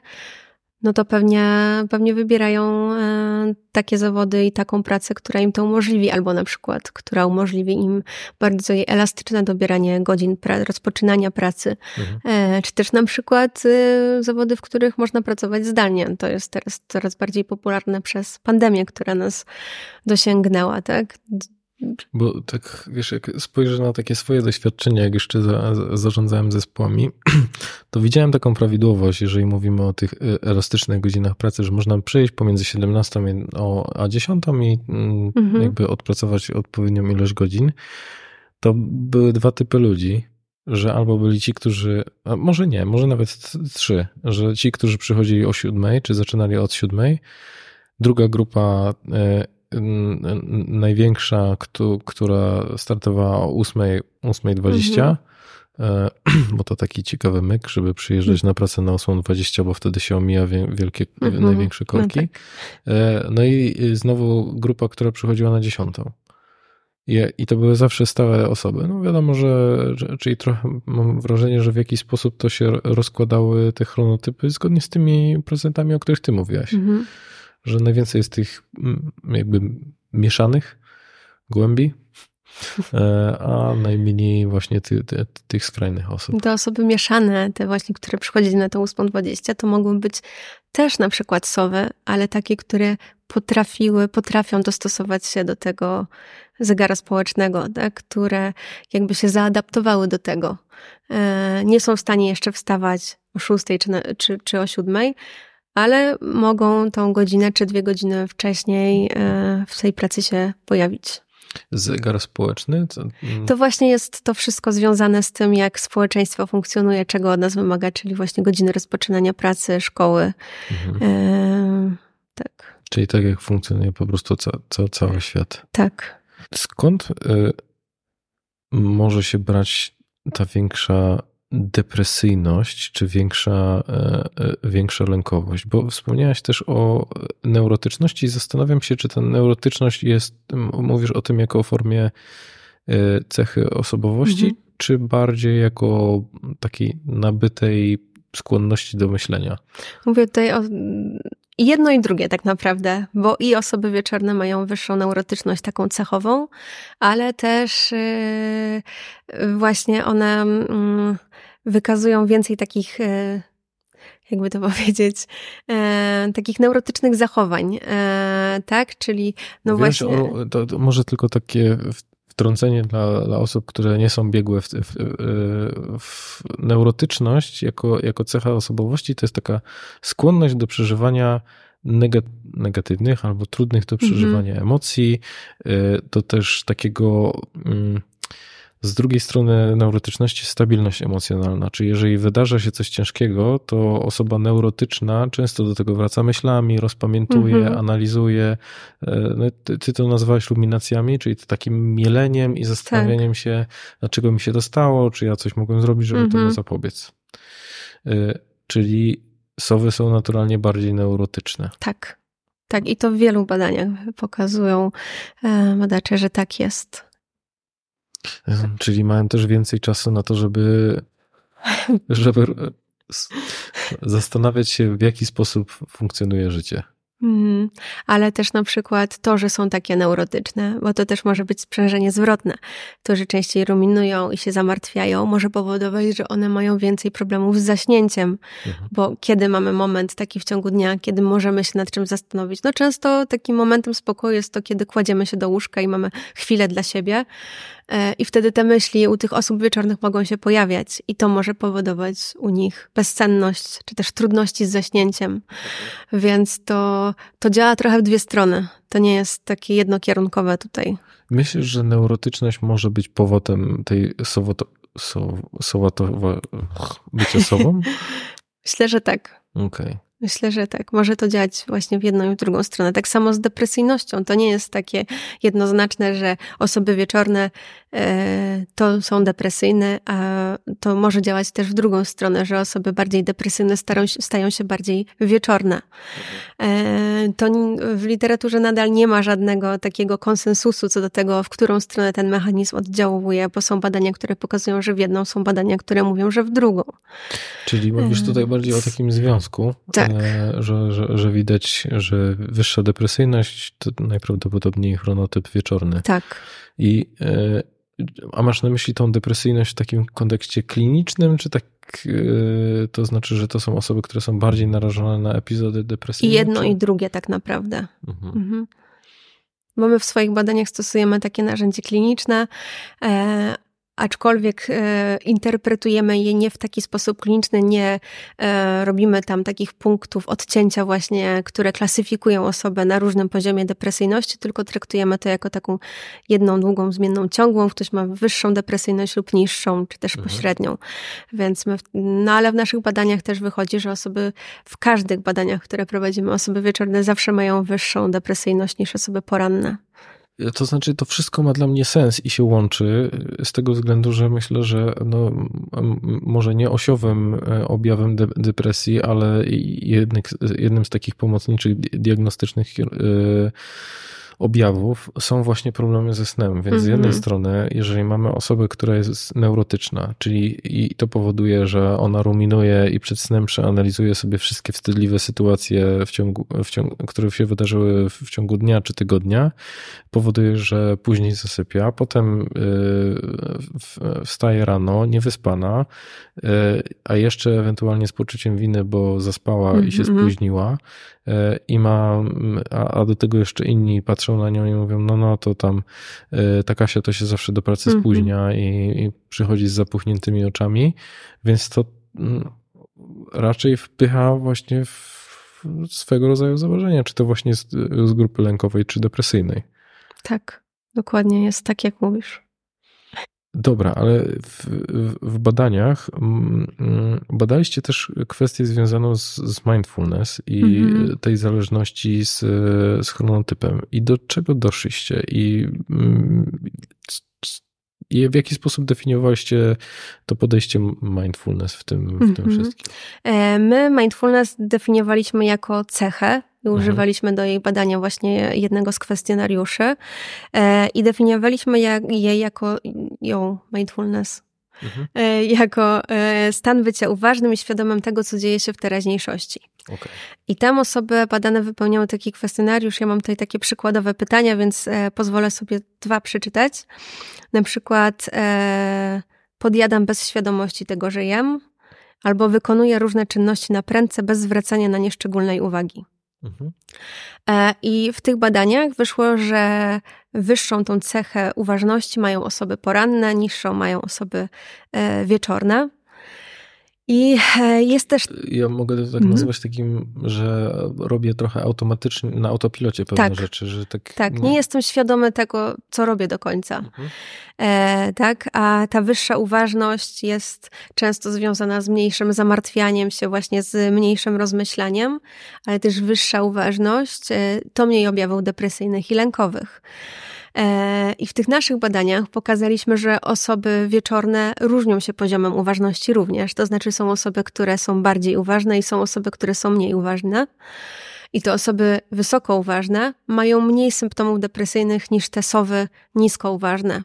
Speaker 1: no to pewnie, pewnie wybierają e, takie zawody i taką pracę, która im to umożliwi, albo na przykład, która umożliwi im bardzo elastyczne dobieranie godzin pra rozpoczynania pracy, mhm. E, czy też na przykład e, zawody, w których można pracować zdalnie. To jest teraz coraz bardziej popularne przez pandemię, która nas dosięgnęła, tak?
Speaker 3: Bo tak, wiesz, jak spojrzę na takie swoje doświadczenia, jak jeszcze za, zarządzałem zespołami, to widziałem taką prawidłowość, jeżeli mówimy o tych y, elastycznych godzinach pracy, że można przejść pomiędzy 17 a 10 i mm, mhm. jakby odpracować odpowiednią ilość godzin. To były dwa typy ludzi, że albo byli ci, którzy, a może nie, może nawet trzy, że ci, którzy przychodzili o siódmej, czy zaczynali od siódmej, druga grupa y, największa, która startowała o 8.20, mhm. E, bo to taki ciekawy myk, żeby przyjeżdżać na pracę na 8.20, bo wtedy się omija wielkie, mhm. największe no korki. No, tak. no i znowu grupa, która przychodziła na 10. I, I to były zawsze stałe osoby. No wiadomo, że, że, czyli trochę mam wrażenie, że w jakiś sposób to się rozkładały te chronotypy zgodnie z tymi procentami, o których ty mówiłaś. Mhm że najwięcej jest tych mm, jakby mieszanych głębi, e, a najmniej właśnie ty, ty, tych skrajnych osób.
Speaker 1: Te osoby mieszane, te właśnie, które przychodzili na tą 820, to mogą być też na przykład sowy, ale takie, które potrafiły, potrafią dostosować się do tego zegara społecznego, tak? które jakby się zaadaptowały do tego. E, nie są w stanie jeszcze wstawać o 6 czy, czy, czy o 7, ale mogą tą godzinę czy dwie godziny wcześniej e, w tej pracy się pojawić.
Speaker 3: Zegar społeczny?
Speaker 1: To... Mm. to właśnie jest to wszystko związane z tym, jak społeczeństwo funkcjonuje, czego od nas wymaga, czyli właśnie godziny rozpoczynania pracy, szkoły. Mhm. E, tak.
Speaker 3: Czyli tak jak funkcjonuje po prostu ca, ca, cały świat.
Speaker 1: Tak.
Speaker 3: Skąd y, może się brać ta większa depresyjność, czy większa, e, e, większa lękowość? Bo wspomniałaś też o neurotyczności i zastanawiam się, czy ta neurotyczność jest, mówisz o tym jako o formie e, cechy osobowości, mhm. czy bardziej jako takiej nabytej skłonności do myślenia?
Speaker 1: Mówię tutaj o jedno i drugie tak naprawdę, bo i osoby wieczorne mają wyższą neurotyczność taką cechową, ale też właśnie one mm, wykazują więcej takich, e, jakby to powiedzieć, e, takich neurotycznych zachowań, e, tak? Czyli no Wiesz, właśnie...
Speaker 3: O, to, to może tylko takie wtrącenie dla, dla osób, które nie są biegłe w, w, w, neurotyczność jako, jako cecha osobowości, to jest taka skłonność do przeżywania negatywnych albo trudnych do przeżywania mm -hmm. emocji, to też takiego mm, z drugiej strony neurotyczności stabilność emocjonalna, czyli jeżeli wydarza się coś ciężkiego, to osoba neurotyczna często do tego wraca myślami, rozpamiętuje, mhm. analizuje. E, no, ty, ty, to nazwałeś luminacjami, czyli takim mieleniem i zastanawianiem tak. się, dlaczego mi się to stało, czy ja coś mogłem zrobić, żeby mhm. temu zapobiec. E, czyli sowy są naturalnie bardziej neurotyczne.
Speaker 1: Tak. Tak, i to w wielu badaniach pokazują e, badacze, że tak jest.
Speaker 3: Czyli mają też więcej czasu na to, żeby, żeby zastanawiać się, w jaki sposób funkcjonuje życie.
Speaker 1: Mm, ale też na przykład to, że są takie neurotyczne, bo to też może być sprzężenie zwrotne. To, że częściej ruminują i się zamartwiają, może powodować, że one mają więcej problemów z zaśnięciem, mhm. bo kiedy mamy moment taki w ciągu dnia, kiedy możemy się nad czym zastanowić? No często takim momentem spokoju jest to, kiedy kładziemy się do łóżka i mamy chwilę dla siebie, I wtedy te myśli u tych osób wieczornych mogą się pojawiać, i to może powodować u nich bezsenność, czy też trudności z zaśnięciem. Więc to, to działa trochę w dwie strony. To nie jest takie jednokierunkowe tutaj.
Speaker 3: Myślisz, że neurotyczność może być powodem tej sowoto, so, sowatowa, bycia sobą?
Speaker 1: Myślę, że tak.
Speaker 3: Okej. Okay.
Speaker 1: Myślę, że tak. Może to działać właśnie w jedną i w drugą stronę. Tak samo z depresyjnością. To nie jest takie jednoznaczne, że osoby wieczorne e, to są depresyjne, a to może działać też w drugą stronę, że osoby bardziej depresyjne stają, stają się bardziej wieczorne. E, to w literaturze nadal nie ma żadnego takiego konsensusu co do tego, w którą stronę ten mechanizm oddziałuje, bo są badania, które pokazują, że w jedną, są badania, które mówią, że w drugą.
Speaker 3: Czyli mówisz tutaj bardziej o takim związku.
Speaker 1: Tak Tak.
Speaker 3: E, że, że, że widać, że wyższa depresyjność to najprawdopodobniej chronotyp wieczorny.
Speaker 1: Tak.
Speaker 3: I, e, a masz na myśli tą depresyjność w takim kontekście klinicznym, czy tak e, to znaczy, że to są osoby, które są bardziej narażone na epizody depresyjne?
Speaker 1: I jedno
Speaker 3: czy...
Speaker 1: i drugie tak naprawdę.
Speaker 3: Mhm.
Speaker 1: Mhm. Bo my w swoich badaniach stosujemy takie narzędzie kliniczne, aczkolwiek e, interpretujemy je nie w taki sposób kliniczny, nie e, robimy tam takich punktów odcięcia właśnie, które klasyfikują osobę na różnym poziomie depresyjności, tylko traktujemy to jako taką jedną długą zmienną ciągłą. Ktoś ma wyższą depresyjność lub niższą, czy też
Speaker 3: Mhm.
Speaker 1: pośrednią. Więc my, no ale w naszych badaniach też wychodzi, że osoby, w każdych badaniach, które prowadzimy, osoby wieczorne zawsze mają wyższą depresyjność niż osoby poranne.
Speaker 3: To znaczy, to wszystko ma dla mnie sens i się łączy z tego względu, że myślę, że no, może nie osiowym e, objawem de- depresji, ale i jednych, jednym z takich pomocniczych di- diagnostycznych e, objawów są właśnie problemy ze snem. Więc z jednej
Speaker 1: Mhm.
Speaker 3: strony, jeżeli mamy osobę, która jest neurotyczna, czyli i to powoduje, że ona ruminuje i przed snem przeanalizuje sobie wszystkie wstydliwe sytuacje, w ciągu, w ciągu, które się wydarzyły w ciągu dnia czy tygodnia, powoduje, że później zasypia, potem y, wstaje rano, niewyspana, y, a jeszcze ewentualnie z poczuciem winy, bo zaspała i się
Speaker 1: Mhm.
Speaker 3: spóźniła i ma, a, a do tego jeszcze inni patrzą na nią i mówią, no no to tam y, ta Kasia to się zawsze do pracy
Speaker 1: Mhm.
Speaker 3: spóźnia i, i przychodzi z zapuchniętymi oczami, więc to mm, raczej wpycha właśnie w swego rodzaju założenia, czy to właśnie z, z grupy lękowej, czy depresyjnej.
Speaker 1: Tak, dokładnie jest tak, jak mówisz.
Speaker 3: Dobra, ale w, w- badaniach mm, mm, badaliście też kwestię związaną z, z mindfulness i
Speaker 1: Mhm.
Speaker 3: tej zależności z, z chronotypem. I do czego doszliście? I, mm, i w jaki sposób definiowaliście to podejście mindfulness w tym, w tym
Speaker 1: Mhm.
Speaker 3: wszystkim?
Speaker 1: E, My mindfulness definiowaliśmy jako cechę i
Speaker 3: Mhm.
Speaker 1: używaliśmy do jej badania właśnie jednego z kwestionariuszy e, i definiowaliśmy je, je jako ją, mindfulness,
Speaker 3: Mhm.
Speaker 1: e, jako e, stan bycia uważnym i świadomym tego, co dzieje się w teraźniejszości.
Speaker 3: Okej.
Speaker 1: I tam osoby badane wypełniały taki kwestionariusz. Ja mam tutaj takie przykładowe pytania, więc pozwolę sobie dwa przeczytać. Na przykład e, podjadam bez świadomości tego, że jem, albo wykonuję różne czynności na prędce bez zwracania na nie szczególnej uwagi.
Speaker 3: Mhm.
Speaker 1: E, I w tych badaniach wyszło, że wyższą tą cechę uważności mają osoby poranne, niższą mają osoby e, wieczorne. I e, jest też
Speaker 3: Ja mogę to tak
Speaker 1: Mhm.
Speaker 3: nazywać takim, że robię trochę automatycznie, na autopilocie pewne
Speaker 1: Tak.
Speaker 3: rzeczy, że tak...
Speaker 1: Tak, nie jestem świadomy tego, co robię do końca.
Speaker 3: Mhm.
Speaker 1: E, tak, a ta wyższa uważność jest często związana z mniejszym zamartwianiem się, właśnie z mniejszym rozmyślaniem, ale też wyższa uważność e, to mniej objawów depresyjnych i lękowych. E, I w tych naszych badaniach pokazaliśmy, że osoby wieczorne różnią się poziomem uważności również. To znaczy, są osoby, które są bardziej uważne i są osoby, które są mniej uważne. I te osoby wysoko uważne mają mniej symptomów depresyjnych niż te sowy nisko uważne.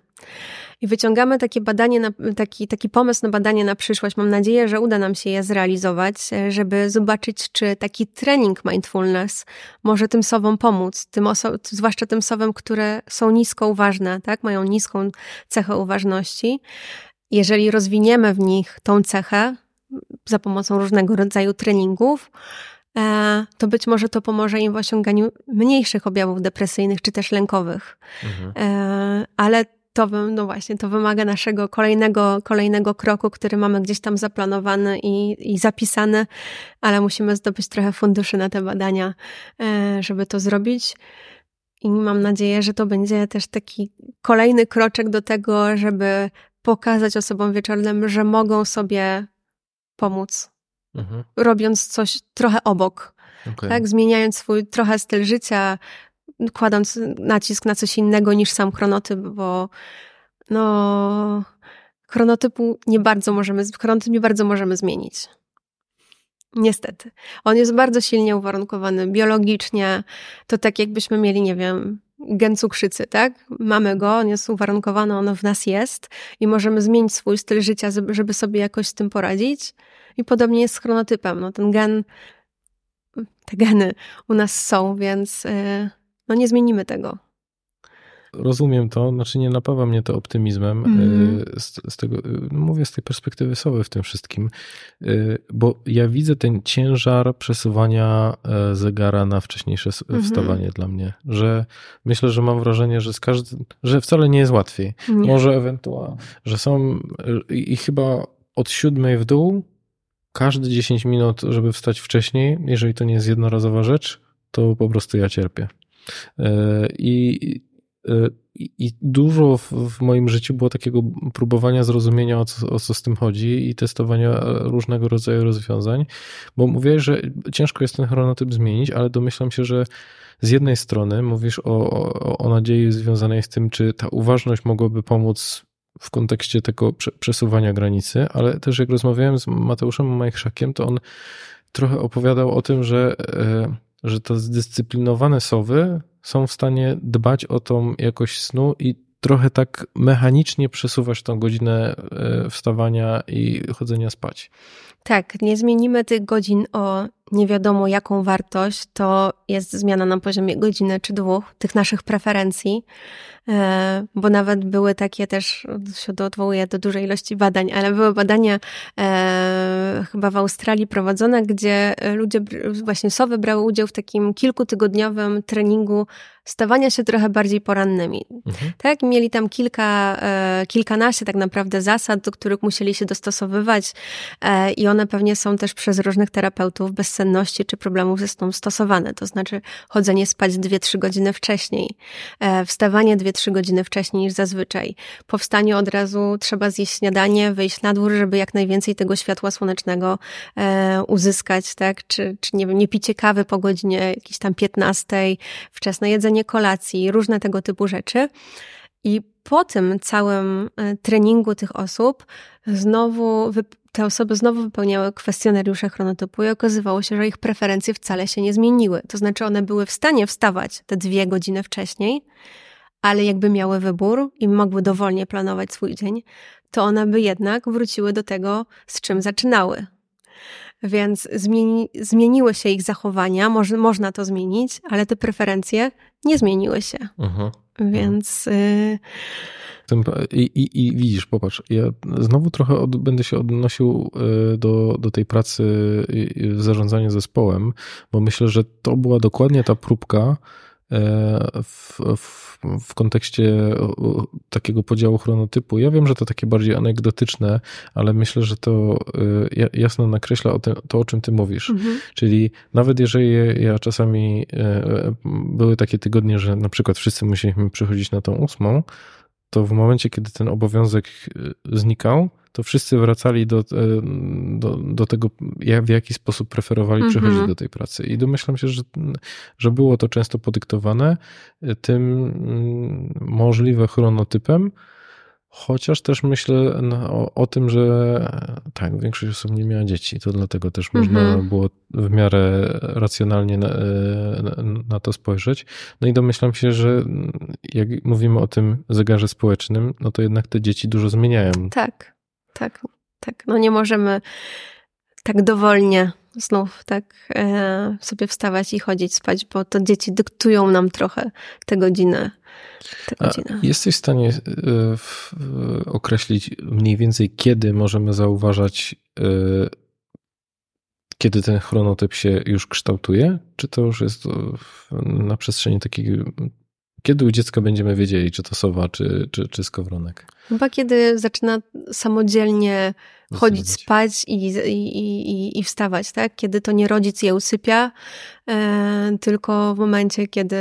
Speaker 1: I wyciągamy takie badanie, na, taki, taki pomysł na badanie na przyszłość. Mam nadzieję, że uda nam się je zrealizować, e, żeby zobaczyć, czy taki trening mindfulness może tym sowom pomóc, tym oso- zwłaszcza tym sowom, które są nisko uważne, tak? mają niską cechę uważności. Jeżeli rozwiniemy w nich tą cechę za pomocą różnego rodzaju treningów, e, to być może to pomoże im w osiąganiu mniejszych objawów depresyjnych czy też lękowych.
Speaker 3: Mhm.
Speaker 1: E, ale to, no właśnie, to wymaga naszego kolejnego, kolejnego kroku, który mamy gdzieś tam zaplanowany i, i zapisany, ale musimy zdobyć trochę funduszy na te badania, e, żeby to zrobić. I mam nadzieję, że to będzie też taki kolejny kroczek do tego, żeby pokazać osobom wieczornym, że mogą sobie pomóc,
Speaker 3: Mhm.
Speaker 1: robiąc coś trochę obok
Speaker 3: Okej.
Speaker 1: tak? Zmieniając swój trochę styl życia, kładąc nacisk na coś innego niż sam chronotyp, bo no, chronotypu nie bardzo możemy, chronotyp nie bardzo możemy zmienić. Niestety. On jest bardzo silnie uwarunkowany biologicznie. To tak jakbyśmy mieli, nie wiem, gen cukrzycy, tak? Mamy go, on jest uwarunkowany, on w nas jest i możemy zmienić swój styl życia, żeby sobie jakoś z tym poradzić. I podobnie jest z chronotypem. No, ten gen te geny u nas są, więc y, no nie zmienimy tego
Speaker 3: rozumiem to, znaczy nie napawa mnie to optymizmem mm. z, z, tego, no mówię z tej perspektywy Sowy w tym wszystkim, y, bo ja widzę ten ciężar przesuwania e, zegara na wcześniejsze mhm. wstawanie mm -hmm. dla mnie, że myślę, że mam wrażenie, że z każdy, że wcale nie jest łatwiej. Nie. Może ewentualnie, że są i chyba od siódmej w dół każde 10 minut, żeby wstać wcześniej, jeżeli to nie jest jednorazowa rzecz, to po prostu ja cierpię. E, I i dużo w, w, moim życiu było takiego próbowania zrozumienia, o co, o co z tym chodzi i testowania różnego rodzaju rozwiązań, bo mówię, że ciężko jest ten chronotyp zmienić, ale domyślam się, że z jednej strony mówisz o, o, o nadziei związanej z tym, czy ta uważność mogłaby pomóc w kontekście tego przesuwania granicy, ale też jak rozmawiałem z Mateuszem Majchrzakiem, to on trochę opowiadał o tym, że, e, że te zdyscyplinowane sowy są w stanie dbać o tą jakość snu i trochę tak mechanicznie przesuwać tą godzinę e, wstawania i chodzenia spać.
Speaker 1: Tak, nie zmienimy tych godzin o nie wiadomo jaką wartość, to jest zmiana na poziomie godziny czy dwóch, tych naszych preferencji, e, bo nawet były takie też, się odwołuję do dużej ilości badań, ale były badania e, chyba w Australii prowadzone, gdzie ludzie, właśnie sowy brały udział w takim kilkutygodniowym treningu stawania się trochę bardziej porannymi. Mhm. Tak, mieli tam kilka, e, kilkanaście tak naprawdę zasad, do których musieli się dostosowywać i one pewnie są też przez różnych terapeutów bez bezsenności czy problemów ze sną stosowane. To znaczy chodzenie spać 2-3 godziny wcześniej, e, wstawanie 2-3 godziny wcześniej niż zazwyczaj. Po wstaniu od razu trzeba zjeść śniadanie, wyjść na dwór, żeby jak najwięcej tego światła słonecznego e, uzyskać, tak? Czy, czy nie wiem, nie picie kawy po godzinie jakiejś tam 15, wczesne jedzenie kolacji, różne tego typu rzeczy. I po tym całym e, treningu tych osób znowu te osoby znowu wypełniały kwestionariusze chronotypu i okazywało się, że ich preferencje wcale się nie zmieniły. To znaczy one były w stanie wstawać te dwie godziny wcześniej, ale jakby miały wybór i mogły dowolnie planować swój dzień, to one by jednak wróciły do tego, z czym zaczynały. Więc zmieni, zmieniły się ich zachowania, może, można to zmienić, ale te preferencje nie zmieniły się. Uh -huh. Więc. Y
Speaker 3: i, i, I, widzisz, popatrz, ja znowu trochę od, będę się odnosił e, do, do tej pracy w zarządzaniu zespołem, bo myślę, że to była dokładnie ta próbka w, w, w kontekście takiego podziału chronotypu. Ja wiem, że to takie bardziej anegdotyczne, ale myślę, że to e, jasno nakreśla o tym, to, o czym ty mówisz. Mhm. Czyli nawet jeżeli ja czasami były takie tygodnie, że na przykład wszyscy musieliśmy przychodzić na tą ósmą, to w momencie, kiedy ten obowiązek znikał, to wszyscy wracali do, y, do, do tego, w jaki sposób preferowali mm -hmm. przychodzić do tej pracy. I domyślam się, że, że było to często podyktowane y, tym mm, możliwe chronotypem, Chociaż też myślę o, o, tym, że tak, większość osób nie miała dzieci, to dlatego też można mhm. było w miarę racjonalnie na, na, to spojrzeć. No i domyślam się, że jak mówimy o tym zegarze społecznym, no to jednak te dzieci dużo zmieniają.
Speaker 1: Tak, tak, tak. No nie możemy tak dowolnie znów tak e, sobie wstawać i chodzić spać, bo to dzieci dyktują nam trochę te godziny. Te godziny.
Speaker 3: jesteś w stanie e, określić mniej więcej, kiedy możemy zauważać, e, kiedy ten chronotyp się już kształtuje? Czy to już jest na przestrzeni takiej kiedy u dziecka będziemy wiedzieli, czy to sowa, czy, czy, czy skowronek?
Speaker 1: Chyba kiedy zaczyna samodzielnie chodzić spać i, i, i, i wstawać, tak? Kiedy to nie rodzic je usypia, e, tylko w momencie, kiedy,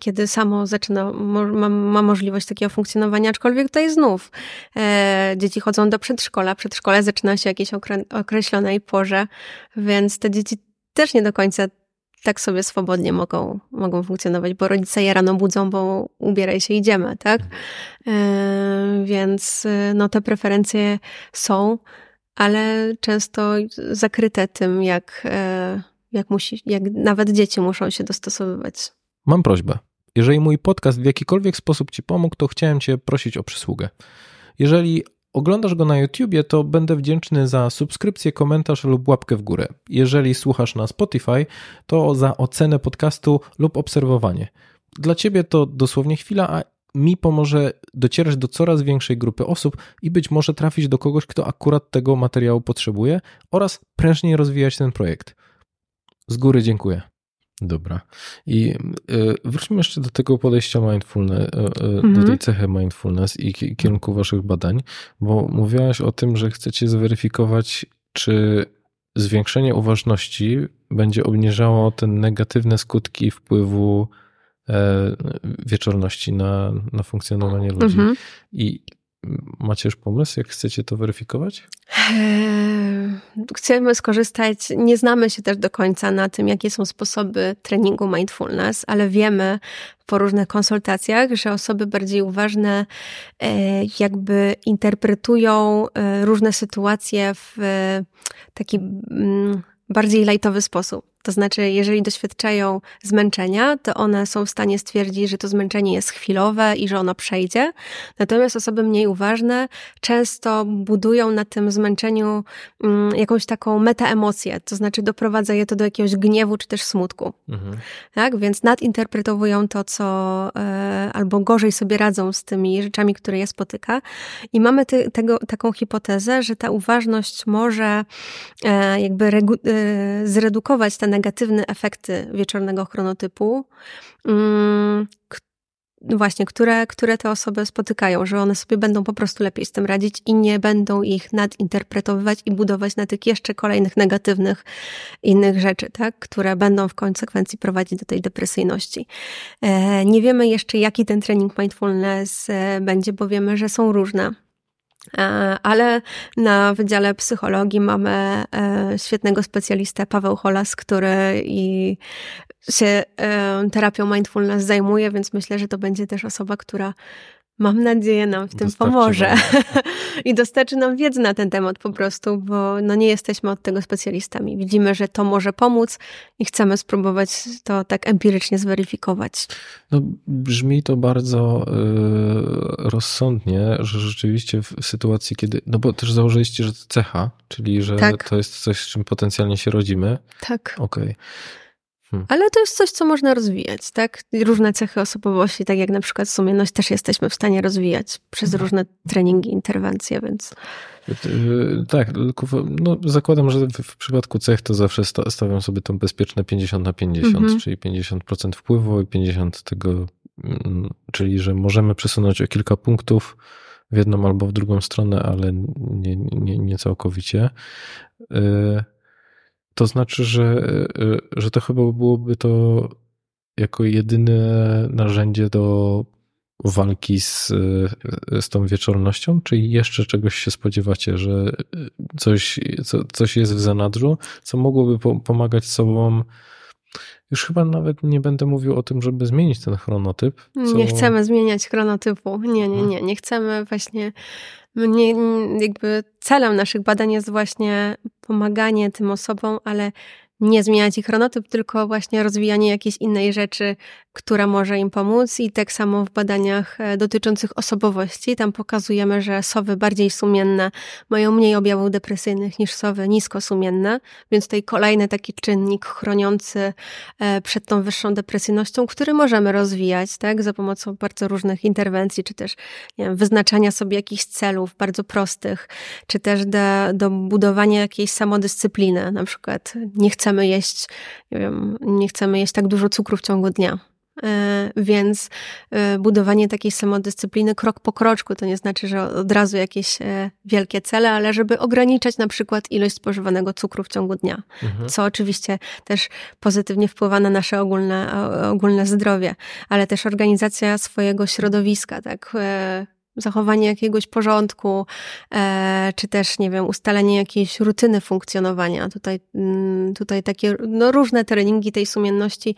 Speaker 1: kiedy samo zaczyna, ma, ma możliwość takiego funkcjonowania, aczkolwiek tutaj znów e, dzieci chodzą do przedszkola, przedszkole zaczyna się jakiejś określonej porze, więc te dzieci też nie do końca tak sobie swobodnie mogą, mogą funkcjonować, bo rodzice je rano budzą, bo ubieraj się, idziemy, tak? E, więc e, no te preferencje są, ale często zakryte tym, jak, e, jak, musi, jak nawet dzieci muszą się dostosowywać.
Speaker 3: Mam prośbę. Jeżeli mój podcast w jakikolwiek sposób Ci pomógł, to chciałem Cię prosić o przysługę. Jeżeli oglądasz go na YouTubie, to będę wdzięczny za subskrypcję, komentarz lub łapkę w górę. Jeżeli słuchasz na Spotify, to za ocenę podcastu lub obserwowanie. Dla ciebie to dosłownie chwila, a mi pomoże docierać do coraz większej grupy osób i być może trafić do kogoś, kto akurat tego materiału potrzebuje oraz prężniej rozwijać ten projekt. Z góry dziękuję. Dobra. I y, wróćmy jeszcze do tego podejścia mindfulness, y, y, mhm. do tej cechy mindfulness i kierunku waszych badań, bo mówiłaś o tym, że chcecie zweryfikować, czy zwiększenie uważności będzie obniżało te negatywne skutki wpływu e, wieczorności na, na funkcjonowanie ludzi. Mhm. I Macie już pomysł, jak chcecie to weryfikować? Eee,
Speaker 1: chcemy skorzystać, nie znamy się też do końca na tym, jakie są sposoby treningu mindfulness, ale wiemy po różnych konsultacjach, że osoby bardziej uważne e, jakby interpretują e, różne sytuacje w taki mm, bardziej lajtowy sposób. To znaczy, jeżeli doświadczają zmęczenia, to one są w stanie stwierdzić, że to zmęczenie jest chwilowe i że ono przejdzie. Natomiast osoby mniej uważne często budują na tym zmęczeniu mm, jakąś taką metaemocję, to znaczy doprowadza je to do jakiegoś gniewu czy też smutku. Mhm. Tak? Więc nadinterpretowują to, co e, albo gorzej sobie radzą z tymi rzeczami, które je spotyka. I mamy ty, tego, taką hipotezę, że ta uważność może e, jakby e, zredukować ten negatywne efekty wieczornego chronotypu, mm, właśnie, które, które te osoby spotykają, że one sobie będą po prostu lepiej z tym radzić i nie będą ich nadinterpretowywać i budować na tych jeszcze kolejnych negatywnych innych rzeczy, tak, które będą w konsekwencji prowadzić do tej depresyjności. E, nie wiemy jeszcze, jaki ten trening mindfulness e, będzie, bo wiemy, że są różne. E, ale na Wydziale Psychologii mamy e, świetnego specjalistę Paweł Holas, który i się e, terapią mindfulness zajmuje, więc myślę, że to będzie też osoba, która mam nadzieję, nam w tym dostarczy pomoże i dostarczy nam wiedzy na ten temat po prostu, bo no nie jesteśmy od tego specjalistami. Widzimy, że to może pomóc i chcemy spróbować to tak empirycznie zweryfikować.
Speaker 3: No, brzmi to bardzo y, rozsądnie, że rzeczywiście w sytuacji, kiedy, no bo też założyliście, że to cecha, czyli że tak. to jest coś, z czym potencjalnie się rodzimy.
Speaker 1: Tak.
Speaker 3: Okej. Okay.
Speaker 1: Hmm. Ale to jest coś, co można rozwijać, tak? Różne cechy osobowości, tak jak na przykład sumienność, też jesteśmy w stanie rozwijać przez mhm. różne treningi, interwencje, więc.
Speaker 3: Tak, no zakładam, że w przypadku cech to zawsze stawiam sobie tą bezpieczne 50 na 50, mhm. czyli 50% wpływu i 50 tego, mm, czyli że możemy przesunąć o kilka punktów w jedną albo w drugą stronę, ale nie, nie, nie całkowicie. To znaczy, że, e, że to chyba byłoby to jako jedyne narzędzie do walki z, z tą wieczornością? Czy jeszcze czegoś się spodziewacie, że coś, co, coś jest w zanadrzu, co mogłoby po, pomagać sobą? Już chyba nawet nie będę mówił o tym, żeby zmienić ten chronotyp.
Speaker 1: Co... Nie chcemy zmieniać chronotypu. Nie, nie, nie. Nie chcemy właśnie mnie, jakby celem naszych badań jest właśnie pomaganie tym osobom, ale nie zmieniać ich chronotyp, tylko właśnie rozwijanie jakiejś innej rzeczy, która może im pomóc. I tak samo w badaniach e, dotyczących osobowości, tam pokazujemy, że sowy bardziej sumienne mają mniej objawów depresyjnych niż sowy niskosumienne, więc tutaj kolejny taki czynnik chroniący e, przed tą wyższą depresyjnością, który możemy rozwijać, tak, za pomocą bardzo różnych interwencji, czy też wiem, wyznaczania sobie jakichś celów bardzo prostych, czy też do, do budowania jakiejś samodyscypliny, na przykład nie chcemy jeść, nie wiem, nie chcemy jeść tak dużo cukru w ciągu dnia E, więc e, budowanie takiej samodyscypliny krok po kroczku to nie znaczy, że od razu jakieś e, wielkie cele, ale żeby ograniczać na przykład ilość spożywanego cukru w ciągu dnia, mhm. co oczywiście też pozytywnie wpływa na nasze ogólne, ogólne zdrowie, ale też organizacja swojego środowiska, tak zachowanie jakiegoś porządku, e, czy też, nie wiem, ustalenie jakiejś rutyny funkcjonowania. Tutaj, mm, tutaj takie no, różne treningi tej sumienności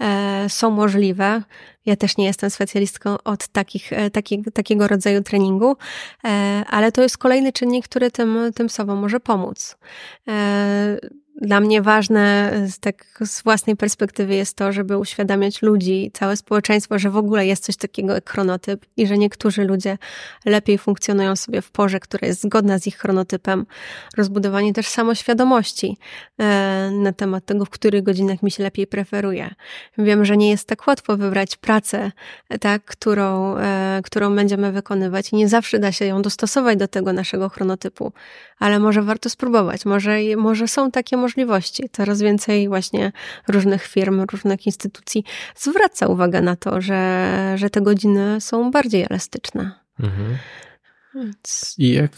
Speaker 1: e, są możliwe. Ja też nie jestem specjalistką od takich, e, taki, takiego rodzaju treningu, ale to jest kolejny czynnik, który tym, tym sobą może pomóc. Dla mnie ważne tak z własnej perspektywy jest to, żeby uświadamiać ludzi, całe społeczeństwo, że w ogóle jest coś takiego jak chronotyp i że niektórzy ludzie lepiej funkcjonują sobie w porze, która jest zgodna z ich chronotypem. Rozbudowanie też samoświadomości e, na temat tego, w których godzinach mi się lepiej preferuje. Wiem, że nie jest tak łatwo wybrać pracę, tak, którą, e, którą będziemy wykonywać i nie zawsze da się ją dostosować do tego naszego chronotypu, ale może warto spróbować. Może, może są takie możliwości. Coraz więcej właśnie różnych firm, różnych instytucji zwraca uwagę na to, że, że te godziny są bardziej elastyczne. Mhm.
Speaker 3: Więc... I jak,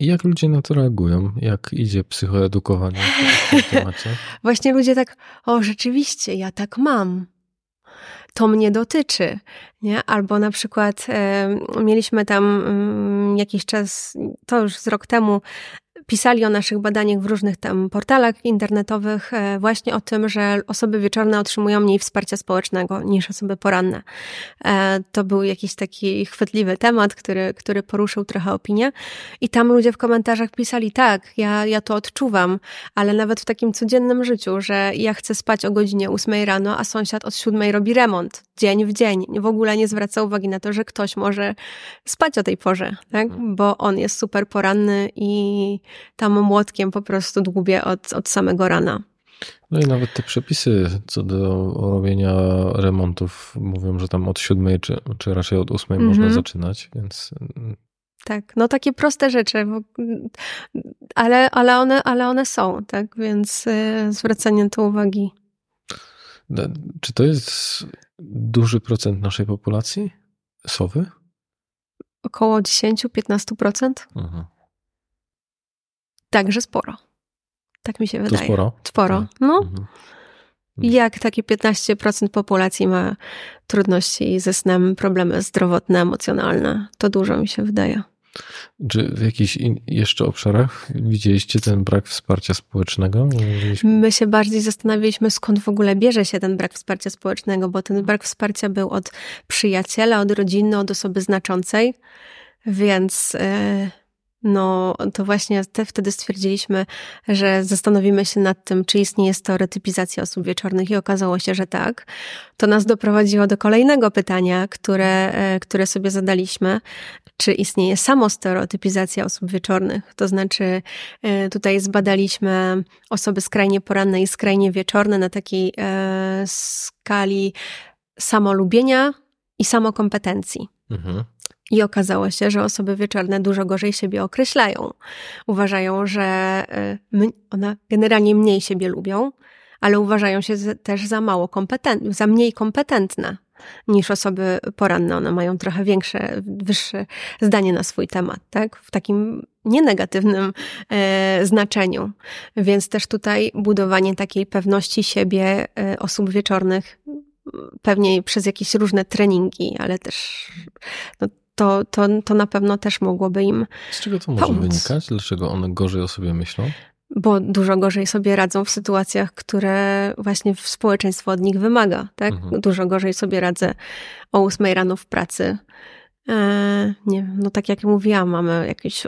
Speaker 3: jak ludzie na to reagują? Jak idzie psychoedukowanie w tym temacie?
Speaker 1: Właśnie ludzie tak, o rzeczywiście, ja tak mam to mnie dotyczy, nie? Albo na przykład e, mieliśmy tam e, jakiś czas, to już z rok temu, pisali o naszych badaniach w różnych tam portalach internetowych e, właśnie o tym, że osoby wieczorne otrzymują mniej wsparcia społecznego niż osoby poranne. E, to był jakiś taki chwytliwy temat, który, który poruszył trochę opinię i tam ludzie w komentarzach pisali tak, ja, ja to odczuwam, ale nawet w takim codziennym życiu, że ja chcę spać o godzinie 8 rano, a sąsiad od 7 robi remont dzień w dzień. W ogóle nie zwraca uwagi na to, że ktoś może spać o tej porze, tak? Mhm. bo on jest super poranny i tam młotkiem po prostu dłubię od, od samego rana.
Speaker 3: No i nawet te przepisy co do robienia remontów mówią, że tam od siódmej, czy, czy raczej od ósmej mm -hmm. można zaczynać, więc.
Speaker 1: Mm. Tak, no takie proste rzeczy, ale, ale, one, ale one są, tak, więc y, zwracanie na to uwagi.
Speaker 3: Czy to jest duży procent naszej populacji? Sowy?
Speaker 1: Około 10-15%. Mhm. Także sporo. Tak mi się wydaje.
Speaker 3: To sporo?
Speaker 1: Sporo. Tak. No. Mhm. Jak takie 15% populacji ma trudności ze snem, problemy zdrowotne, emocjonalne, to dużo mi się wydaje.
Speaker 3: Czy w jakichś jeszcze obszarach widzieliście ten brak wsparcia społecznego?
Speaker 1: My się bardziej zastanawialiśmy, skąd w ogóle bierze się ten brak wsparcia społecznego, bo ten brak wsparcia był od przyjaciela, od rodziny, od osoby znaczącej, więc. No to właśnie te, wtedy stwierdziliśmy, że zastanowimy się nad tym, czy istnieje stereotypizacja osób wieczornych i okazało się, że tak. To nas doprowadziło do kolejnego pytania, które, e, które sobie zadaliśmy. Czy istnieje samostereotypizacja osób wieczornych? To znaczy e, tutaj zbadaliśmy osoby skrajnie poranne i skrajnie wieczorne na takiej e, skali samolubienia i samokompetencji. Mhm. I okazało się, że osoby wieczorne dużo gorzej siebie określają. Uważają, że e, one generalnie mniej siebie lubią, ale uważają się też za mało kompetentne, za mniej kompetentne niż osoby poranne. One mają trochę większe, wyższe zdanie na swój temat, tak? W takim nienegatywnym e, znaczeniu. Więc też tutaj budowanie takiej pewności siebie e, osób wieczornych pewnie przez jakieś różne treningi, ale też no, to, to, to na pewno też mogłoby im.
Speaker 3: Z czego to może pomóc. wynikać? Dlaczego one gorzej o sobie myślą?
Speaker 1: Bo dużo gorzej sobie radzą w sytuacjach, które właśnie społeczeństwo od nich wymaga. Tak? Mhm. Dużo gorzej sobie radzę o ósmej rano w pracy. E, nie no tak jak mówiłam, mamy jakiś,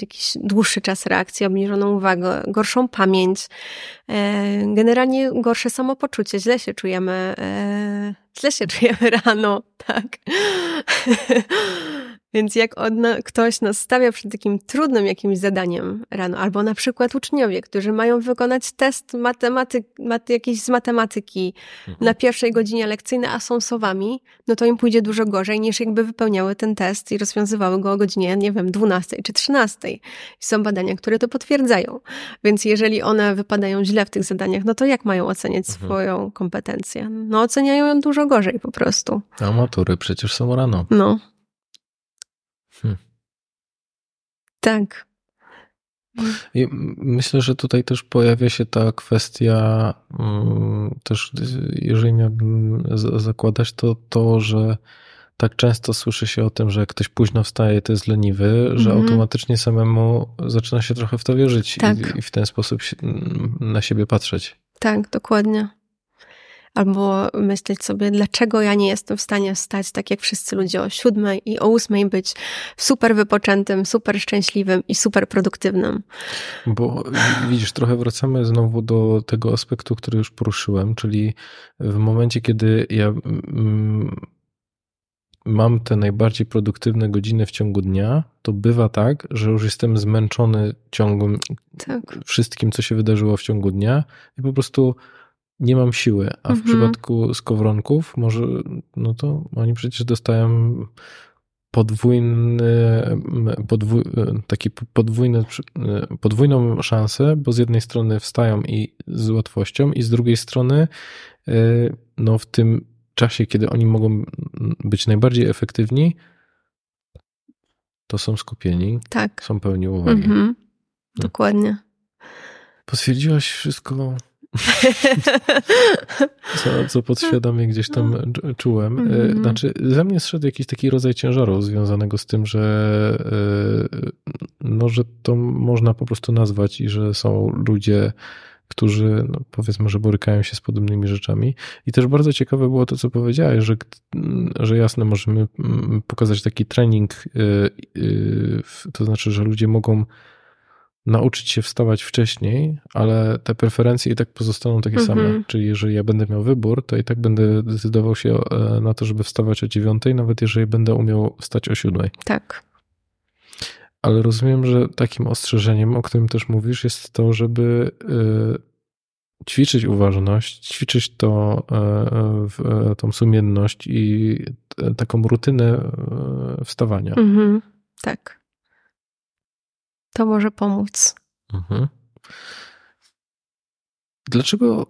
Speaker 1: jakiś dłuższy czas reakcji, obniżoną uwagę, gorszą pamięć, e, generalnie gorsze samopoczucie, źle się czujemy, e, źle się czujemy rano, tak. Więc jak odna, ktoś nas stawia przed takim trudnym jakimś zadaniem rano, albo na przykład uczniowie, którzy mają wykonać test matematyk, mat, jakiś z matematyki mhm. na pierwszej godzinie lekcyjnej, a są sowami, no to im pójdzie dużo gorzej niż jakby wypełniały ten test i rozwiązywały go o godzinie, nie wiem, 12 czy 13. I są badania, które to potwierdzają. Więc jeżeli one wypadają źle w tych zadaniach, no to jak mają oceniać mhm. swoją kompetencję? No oceniają ją dużo gorzej po prostu.
Speaker 3: A matury przecież są rano.
Speaker 1: No. Hmm. Tak.
Speaker 3: I myślę, że tutaj też pojawia się ta kwestia, mm, też jeżeli miałbym zakładać, to to, że tak często słyszy się o tym, że jak ktoś późno wstaje, to jest leniwy, że mm -hmm. automatycznie samemu zaczyna się trochę w to wierzyć tak. i, i w ten sposób na siebie patrzeć.
Speaker 1: Tak, dokładnie. Albo myśleć sobie, dlaczego ja nie jestem w stanie stać tak jak wszyscy ludzie o siódmej i o ósmej być super wypoczętym, super szczęśliwym i super produktywnym.
Speaker 3: Bo widzisz, trochę wracamy znowu do tego aspektu, który już poruszyłem, czyli w momencie, kiedy ja mm, mam te najbardziej produktywne godziny w ciągu dnia, to bywa tak, że już jestem zmęczony ciągłym tak. wszystkim, co się wydarzyło w ciągu dnia i po prostu nie mam siły. A w mhm. przypadku skowronków, może, no to oni przecież dostają podwójny, podwój, taki podwójny, podwójną szansę, bo z jednej strony wstają i z łatwością, i z drugiej strony, y, no w tym czasie, kiedy oni mogą być najbardziej efektywni, to są skupieni,
Speaker 1: tak.
Speaker 3: są pełni uwagi. Mhm.
Speaker 1: No. Dokładnie.
Speaker 3: Potwierdziłaś wszystko, co, co podświadomie gdzieś tam czułem. Mhm. Znaczy, ze mnie zszedł jakiś taki rodzaj ciężaru związanego z tym, że, e, no, że to można po prostu nazwać i że są ludzie, którzy no, powiedzmy, że borykają się z podobnymi rzeczami. I też bardzo ciekawe było to, co powiedziałeś, że, że jasne, możemy mm, pokazać taki trening, y, to znaczy, że ludzie mogą nauczyć się wstawać wcześniej, ale te preferencje i tak pozostaną takie same. Mhm. Czyli jeżeli ja będę miał wybór, to i tak będę decydował się e, na to, żeby wstawać o dziewiątej, nawet jeżeli będę umiał wstać o siódmej.
Speaker 1: Tak.
Speaker 3: Ale rozumiem, że takim ostrzeżeniem, o którym też mówisz, jest to, żeby y, ćwiczyć uważność, ćwiczyć to, y, tą sumienność i taką rutynę wstawania.
Speaker 1: Mhm, tak. To może pomóc. Mhm.
Speaker 3: Dlaczego,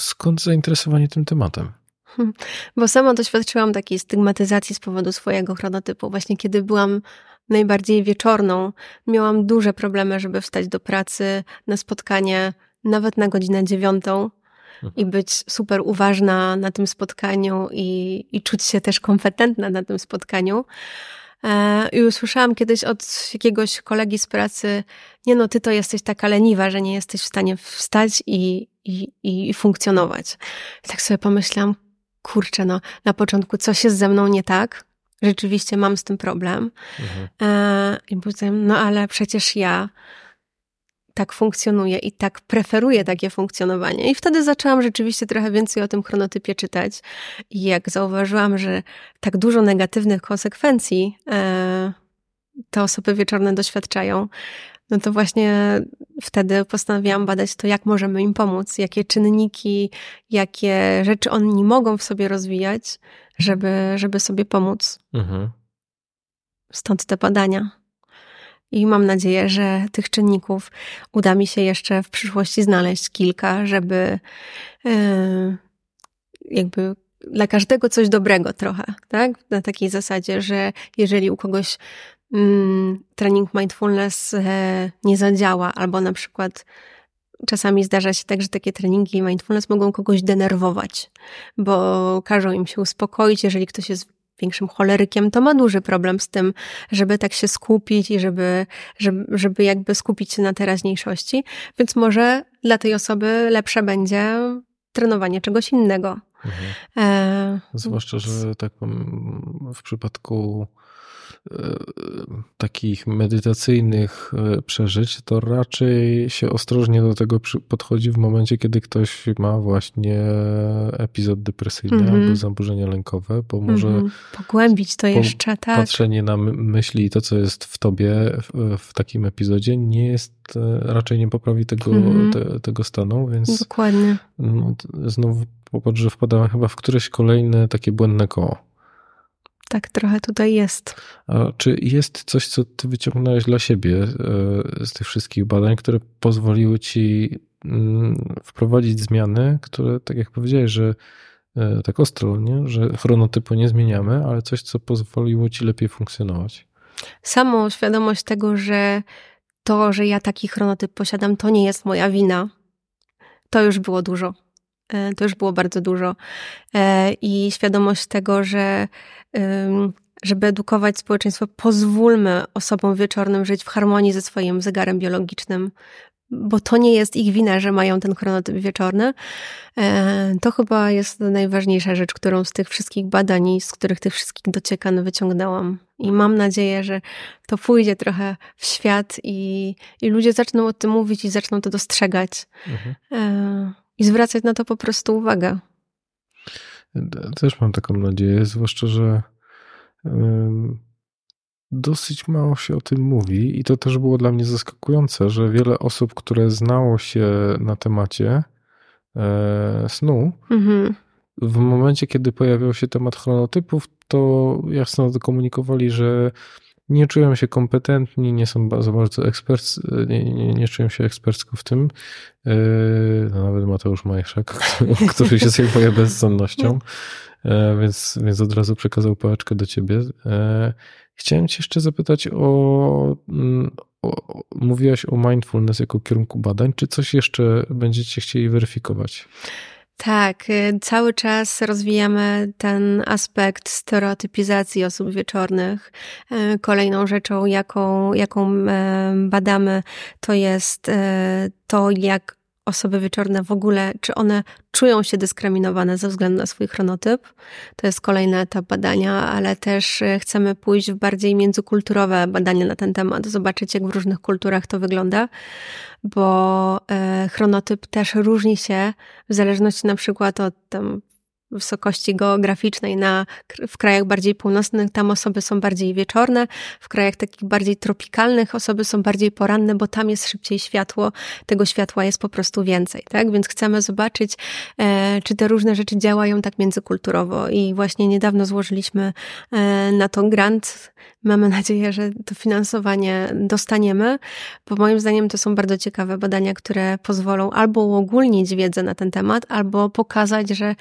Speaker 3: skąd zainteresowanie tym tematem?
Speaker 1: Hmm, bo sama doświadczyłam takiej stygmatyzacji z powodu swojego chronotypu. Właśnie kiedy byłam najbardziej wieczorną, miałam duże problemy, żeby wstać do pracy na spotkanie nawet na godzinę dziewiątą i być super uważna na tym spotkaniu i, i czuć się też kompetentna na tym spotkaniu. E, I usłyszałam kiedyś od jakiegoś kolegi z pracy, nie no, ty to jesteś taka leniwa, że nie jesteś w stanie wstać i, i, i funkcjonować. I tak sobie pomyślałam, kurczę, no, na początku coś jest ze mną nie tak, rzeczywiście mam z tym problem. Mhm. E, I powiedziałam, no ale przecież ja tak funkcjonuję i tak preferuję takie funkcjonowanie. I wtedy zaczęłam rzeczywiście trochę więcej o tym chronotypie czytać. I jak zauważyłam, że tak dużo negatywnych konsekwencji e, te osoby wieczorne doświadczają, no to właśnie wtedy postanowiłam badać to, jak możemy im pomóc, jakie czynniki, jakie rzeczy oni mogą w sobie rozwijać, żeby, żeby sobie pomóc. Mhm. Stąd te badania. I mam nadzieję, że tych czynników uda mi się jeszcze w przyszłości znaleźć kilka, żeby yy, jakby dla każdego coś dobrego trochę, tak? Na takiej zasadzie, że jeżeli u kogoś mm, trening mindfulness e, nie zadziała, albo na przykład czasami zdarza się tak, że takie treningi mindfulness mogą kogoś denerwować, bo każą im się uspokoić, jeżeli ktoś jest większym cholerykiem, to ma duży problem z tym, żeby tak się skupić i żeby, żeby, żeby jakby skupić się na teraźniejszości. Więc może dla tej osoby lepsze będzie trenowanie czegoś innego. Mhm.
Speaker 3: E, Zwłaszcza, że tak w przypadku takich medytacyjnych e, przeżyć, to raczej się ostrożnie do tego podchodzi w momencie, kiedy ktoś ma właśnie epizod depresyjny mm -hmm. albo zaburzenia lękowe, bo może mm -hmm.
Speaker 1: pogłębić to jeszcze, tak.
Speaker 3: Patrzenie na myśli i to, co jest w tobie w, w takim epizodzie, nie jest e, raczej nie poprawi tego, mm -hmm. te, tego stanu, więc
Speaker 1: Dokładnie.
Speaker 3: No, znowu popatrz, że wpadamy chyba w któreś kolejne takie błędne koło.
Speaker 1: Tak, trochę tutaj jest.
Speaker 3: A czy jest coś, co ty wyciągnąłeś dla siebie e, z tych wszystkich badań, które pozwoliły ci mm, wprowadzić zmiany, które, tak jak powiedziałeś, że e, tak ostro, nie? że chronotypu nie zmieniamy, ale coś, co pozwoliło ci lepiej funkcjonować?
Speaker 1: Samą świadomość tego, że to, że ja taki chronotyp posiadam, to nie jest moja wina, to już było dużo. E, to już było bardzo dużo. I świadomość tego, że żeby edukować społeczeństwo, pozwólmy osobom wieczornym żyć w harmonii ze swoim zegarem biologicznym, bo to nie jest ich wina, że mają ten chronotyp wieczorny. To chyba jest najważniejsza rzecz, którą z tych wszystkich badań, z których tych wszystkich dociekań wyciągnęłam. I mam nadzieję, że to pójdzie trochę w świat i, i ludzie zaczną o tym mówić i zaczną to dostrzegać. Mhm. I zwracać na to po prostu uwagę.
Speaker 3: Też mam taką nadzieję, zwłaszcza, że dosyć mało się o tym mówi i to też było dla mnie zaskakujące, że wiele osób, które znało się na temacie e, snu, mhm. w momencie, kiedy pojawiał się temat chronotypów, to jasno komunikowali, że nie czują się kompetentni, nie są za bardzo eksperc, nie, nie, nie czują się ekspercko w tym. E, no, nawet Mateusz Majszak, który się zajmuje bezsennością, e, więc, więc od razu przekazał pałeczkę do ciebie. Chciałem Cię jeszcze zapytać o, mm, o, Mówiłaś o mindfulness jako kierunku badań. Czy coś jeszcze będziecie chcieli weryfikować?
Speaker 1: Tak, y, cały czas rozwijamy ten aspekt stereotypizacji osób wieczornych. Y, kolejną rzeczą, jaką, jaką y, badamy, to jest to, jak osoby wieczorne w ogóle, czy one czują się dyskryminowane ze względu na swój chronotyp. To jest kolejny etap badania, ale też e, chcemy pójść w bardziej międzykulturowe badania na ten temat, zobaczyć jak w różnych kulturach to wygląda, bo e, chronotyp też różni się w zależności na przykład od tam wysokości geograficznej na, w krajach bardziej północnych, tam osoby są bardziej wieczorne, w krajach takich bardziej tropikalnych osoby są bardziej poranne, bo tam jest szybciej światło, tego światła jest po prostu więcej, tak? Więc chcemy zobaczyć, e, czy te różne rzeczy działają tak międzykulturowo i właśnie niedawno złożyliśmy e, na to grant. Mamy nadzieję, że to finansowanie dostaniemy, bo moim zdaniem to są bardzo ciekawe badania, które pozwolą albo uogólnić wiedzę na ten temat, albo pokazać, że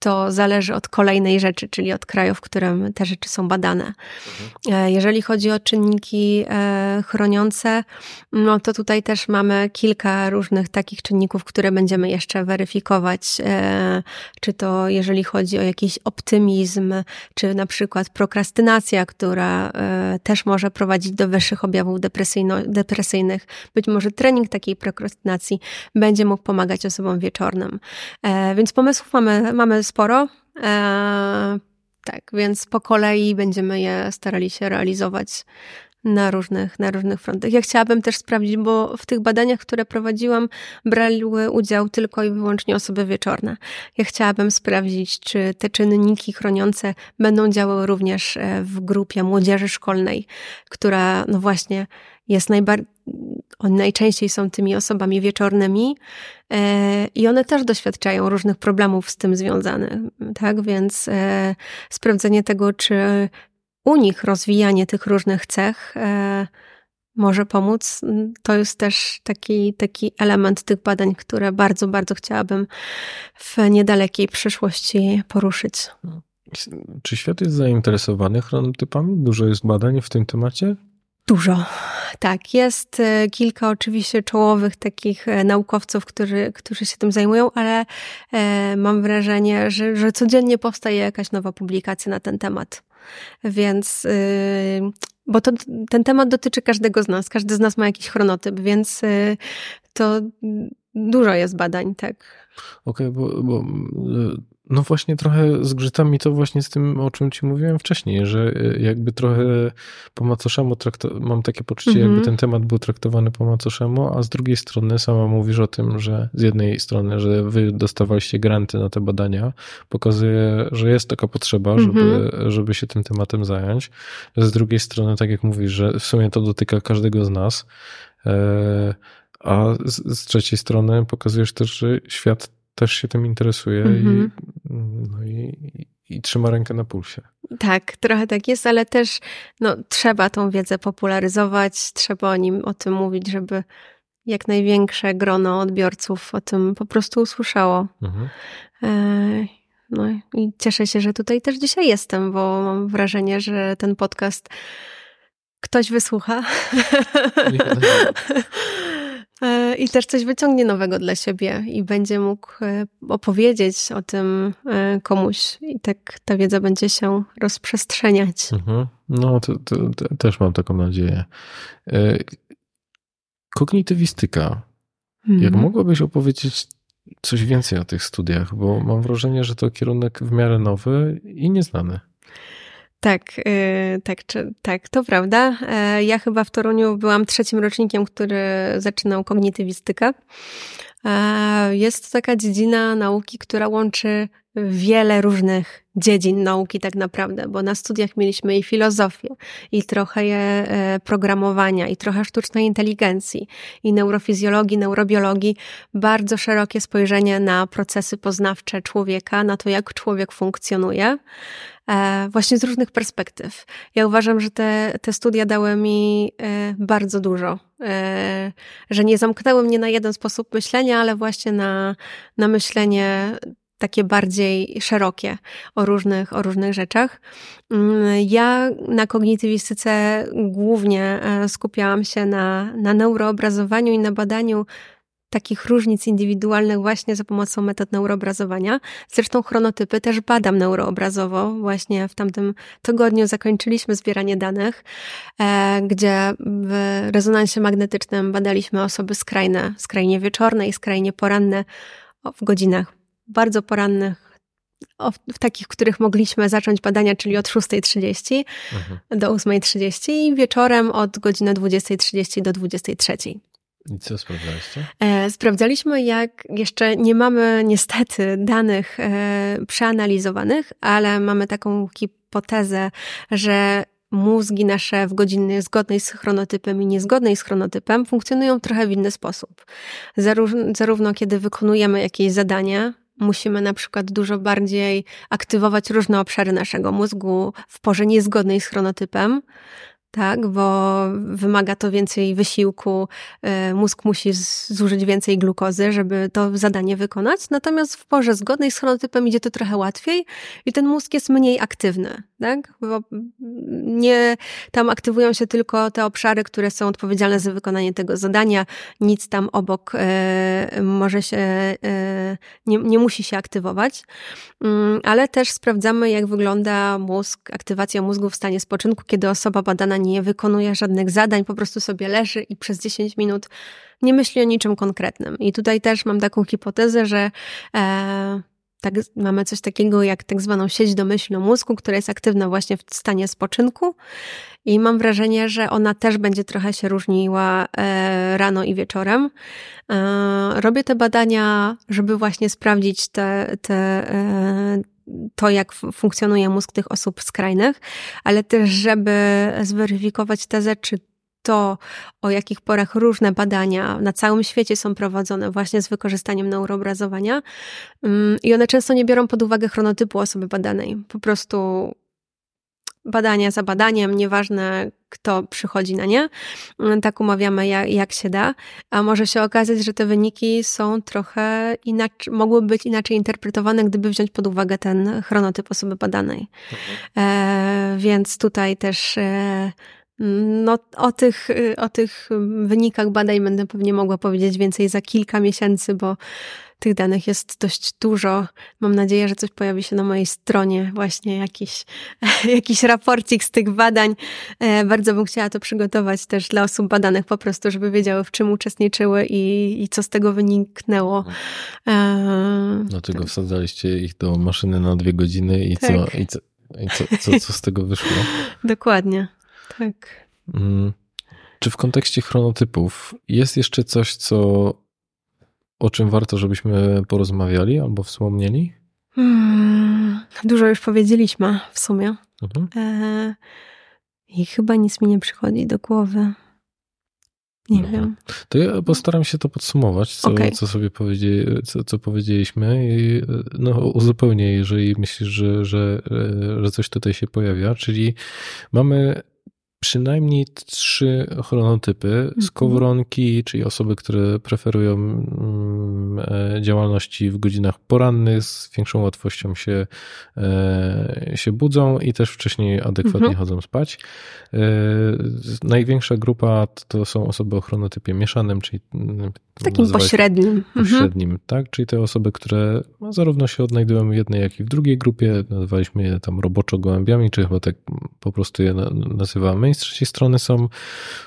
Speaker 1: to zależy od kolejnej rzeczy, czyli od kraju, w którym te rzeczy są badane. Mhm. E, jeżeli chodzi o czynniki e, chroniące, no to tutaj też mamy kilka różnych takich czynników, które będziemy jeszcze weryfikować. E, czy to jeżeli chodzi o jakiś optymizm, czy na przykład prokrastynacja, która też może prowadzić do wyższych objawów depresyjnych. Być może trening takiej prokrastynacji będzie mógł pomagać osobom wieczornym. Więc pomysłów mamy, mamy sporo. E, tak, więc po kolei będziemy je starali się realizować na różnych, na różnych frontach. Ja chciałabym też sprawdzić, bo w tych badaniach, które prowadziłam, brały udział tylko i wyłącznie osoby wieczorne. Ja chciałabym sprawdzić, czy te czynniki chroniące będą działały również e, w grupie młodzieży szkolnej, która, no właśnie, jest najbardziej, najczęściej są tymi osobami wieczornymi e, i one też doświadczają różnych problemów z tym związanych, tak? Więc e, sprawdzenie tego, czy u nich rozwijanie tych różnych cech e, może pomóc, to jest też taki, taki element tych badań, które bardzo, bardzo chciałabym w niedalekiej przyszłości poruszyć.
Speaker 3: Czy świat jest zainteresowany chronotypami? Dużo jest badań w tym temacie?
Speaker 1: Dużo. Tak, jest e, kilka oczywiście czołowych takich e, naukowców, którzy, którzy się tym zajmują, ale e, mam wrażenie, że, że codziennie powstaje jakaś nowa publikacja na ten temat. Więc, bo to, ten temat dotyczy każdego z nas. Każdy z nas ma jakiś chronotyp, więc to dużo jest badań, tak.
Speaker 3: Okej, okay, bo, bo no właśnie trochę zgrzyta mi to właśnie z tym, o czym ci mówiłem wcześniej, że e, jakby trochę po macoszemu trakto- mam takie poczucie, mm-hmm. jakby mhm. ten temat był traktowany po macoszemu, a z drugiej strony sama mówisz o tym, że z jednej strony, że wy dostawaliście granty na te badania, pokazuje, że jest taka potrzeba, mm-hmm. żeby, żeby się tym tematem zająć. Z drugiej strony, tak jak mówisz, że w sumie to dotyka każdego z nas, e, a z, z trzeciej strony pokazujesz też, że świat też się tym interesuje i, no i, i, trzyma rękę na pulsie.
Speaker 1: Tak, trochę tak jest, ale też no, trzeba tą wiedzę popularyzować, trzeba o nim o tym mówić, żeby jak największe grono odbiorców o tym po prostu usłyszało. Mhm. E, no i cieszę się, że tutaj też dzisiaj jestem, bo mam wrażenie, że ten podcast ktoś wysłucha. E, i też coś wyciągnie nowego dla siebie i będzie mógł e, opowiedzieć o tym e, komuś i tak ta wiedza będzie się rozprzestrzeniać. Mhm.
Speaker 3: No, to, to, to, też mam taką nadzieję. Kognitywistyka. Mhm. Jak mogłabyś opowiedzieć coś więcej o tych studiach, bo mam wrażenie, że to kierunek w miarę nowy i nieznany.
Speaker 1: Tak, yy, tak, czy, tak, to prawda. E, ja chyba w Toruniu byłam trzecim rocznikiem, który zaczynał kognitywistykę. E, jest to taka dziedzina nauki, która łączy wiele różnych dziedzin nauki tak naprawdę, bo na studiach mieliśmy i filozofię, i trochę e, programowania, i trochę sztucznej inteligencji, i neurofizjologii, neurobiologii, bardzo szerokie spojrzenie na procesy poznawcze człowieka, na to, jak człowiek funkcjonuje, właśnie z różnych perspektyw. Ja uważam, że te, te studia dały mi e, bardzo dużo, że nie zamknęły mnie na jeden sposób myślenia, ale właśnie na, na myślenie takie bardziej szerokie o różnych, o różnych rzeczach. Mm, ja na kognitywistyce głównie e, skupiałam się na, na neuroobrazowaniu i na badaniu takich różnic indywidualnych właśnie za pomocą metod neuroobrazowania. Zresztą chronotypy też badam neuroobrazowo. Właśnie w tamtym tygodniu zakończyliśmy zbieranie danych, e, gdzie w rezonansie magnetycznym badaliśmy osoby skrajne, skrajnie wieczorne i skrajnie poranne w godzinach bardzo porannych, w takich, w których mogliśmy zacząć badania, czyli od 6.30 mhm. do 8.30 i wieczorem od godziny 20.30 do 23.00.
Speaker 3: I co sprawdzaliście?
Speaker 1: E, sprawdzaliśmy, jak jeszcze nie mamy niestety danych e, przeanalizowanych, ale mamy taką hipotezę, że mózgi nasze w godzinie zgodnej z chronotypem i niezgodnej z chronotypem funkcjonują trochę w inny sposób. Zarówno, zarówno kiedy wykonujemy jakieś zadanie, musimy na przykład dużo bardziej aktywować różne obszary naszego mózgu w porze niezgodnej z chronotypem, tak, bo wymaga to więcej wysiłku, e, mózg musi zużyć więcej glukozy, żeby to zadanie wykonać, natomiast w porze zgodnej z chronotypem idzie to trochę łatwiej i ten mózg jest mniej aktywny, tak, bo nie, tam aktywują się tylko te obszary, które są odpowiedzialne za wykonanie tego zadania, nic tam obok e, może się, e, nie, nie musi się aktywować, mm, ale też sprawdzamy, jak wygląda mózg, aktywacja mózgu w stanie spoczynku, kiedy osoba badana nie wykonuje żadnych zadań, po prostu sobie leży i przez 10 minut nie myśli o niczym konkretnym. I tutaj też mam taką hipotezę, że e, tak, mamy coś takiego jak tak zwaną sieć domyślną mózgu, która jest aktywna właśnie w stanie spoczynku i mam wrażenie, że ona też będzie trochę się różniła e, rano i wieczorem. E, robię te badania, żeby właśnie sprawdzić te, te, e, to, jak funkcjonuje mózg tych osób skrajnych, ale też, żeby zweryfikować tezę, czy to, o jakich porach różne badania na całym świecie są prowadzone właśnie z wykorzystaniem neuroobrazowania mm, i one często nie biorą pod uwagę chronotypu osoby badanej. Po prostu badania za badaniem, nieważne kto przychodzi na nie, tak umawiamy jak, jak się da, a może się okazać, że te wyniki są trochę inaczej, mogłyby być inaczej interpretowane, gdyby wziąć pod uwagę ten chronotyp osoby badanej. Mhm. E, więc tutaj też e, no, o tych, o tych wynikach badań będę pewnie mogła powiedzieć więcej za kilka miesięcy, bo tych danych jest dość dużo. Mam nadzieję, że coś pojawi się na mojej stronie, właśnie jakiś, jakiś raporcik z tych badań. E, bardzo bym chciała to przygotować też dla osób badanych, po prostu, żeby wiedziały, w czym uczestniczyły i, i co z tego wyniknęło.
Speaker 3: E, Dlatego tak. wsadzaliście ich do maszyny na dwie godziny i, tak. co, i, co, i co, co, co z tego wyszło?
Speaker 1: Dokładnie. Tak. Mm.
Speaker 3: Czy w kontekście chronotypów jest jeszcze coś, co o czym warto, żebyśmy porozmawiali albo wspomnieli? Hmm,
Speaker 1: dużo już powiedzieliśmy w sumie. Mhm. E, I chyba nic mi nie przychodzi do głowy. Nie wiem.
Speaker 3: To ja postaram się to podsumować, co, okay. co sobie powiedzieli, co, co powiedzieliśmy i no, uzupełnię, jeżeli myślisz, że, że, że coś tutaj się pojawia. Czyli mamy przynajmniej trzy chronotypy. Skowronki, mhm. czyli osoby, które preferują mm, e, działalności w godzinach porannych, z większą łatwością się, e, się budzą i też wcześniej adekwatnie mhm. chodzą spać. E, największa grupa to są osoby o chronotypie mieszanym, czyli
Speaker 1: mm, takim pośrednim.
Speaker 3: Pośrednim, mhm. tak? Czyli te osoby, które no, zarówno się odnajdują w jednej, jak i w drugiej grupie. Nazywaliśmy je tam roboczo gołębiami, czy chyba tak po prostu je nazywamy i z trzeciej strony są,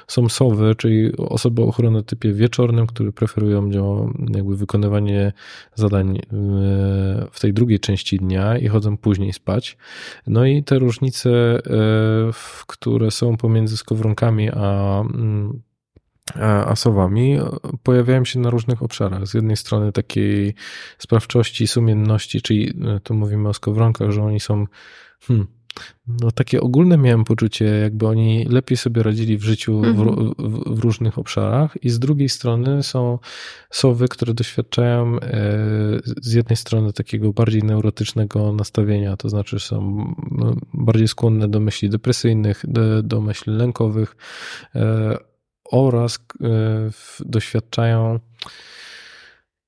Speaker 3: są sowy, czyli osoby o chronotypie wieczornym, które preferują jakby wykonywanie zadań e, w tej drugiej części dnia i chodzą później spać. No i te różnice, e, które są pomiędzy skowronkami a asowami pojawiają się na różnych obszarach. Z jednej strony takiej sprawczości, sumienności, czyli e, tu mówimy o skowronkach, że oni są hmm, no takie ogólne miałem poczucie, jakby oni lepiej sobie radzili w życiu w, mhm. w, w, różnych obszarach i z drugiej strony są sowy, które doświadczają e, z jednej strony takiego bardziej neurotycznego nastawienia, to znaczy są bardziej skłonne do myśli depresyjnych, do, do myśli lękowych, e, oraz e, doświadczają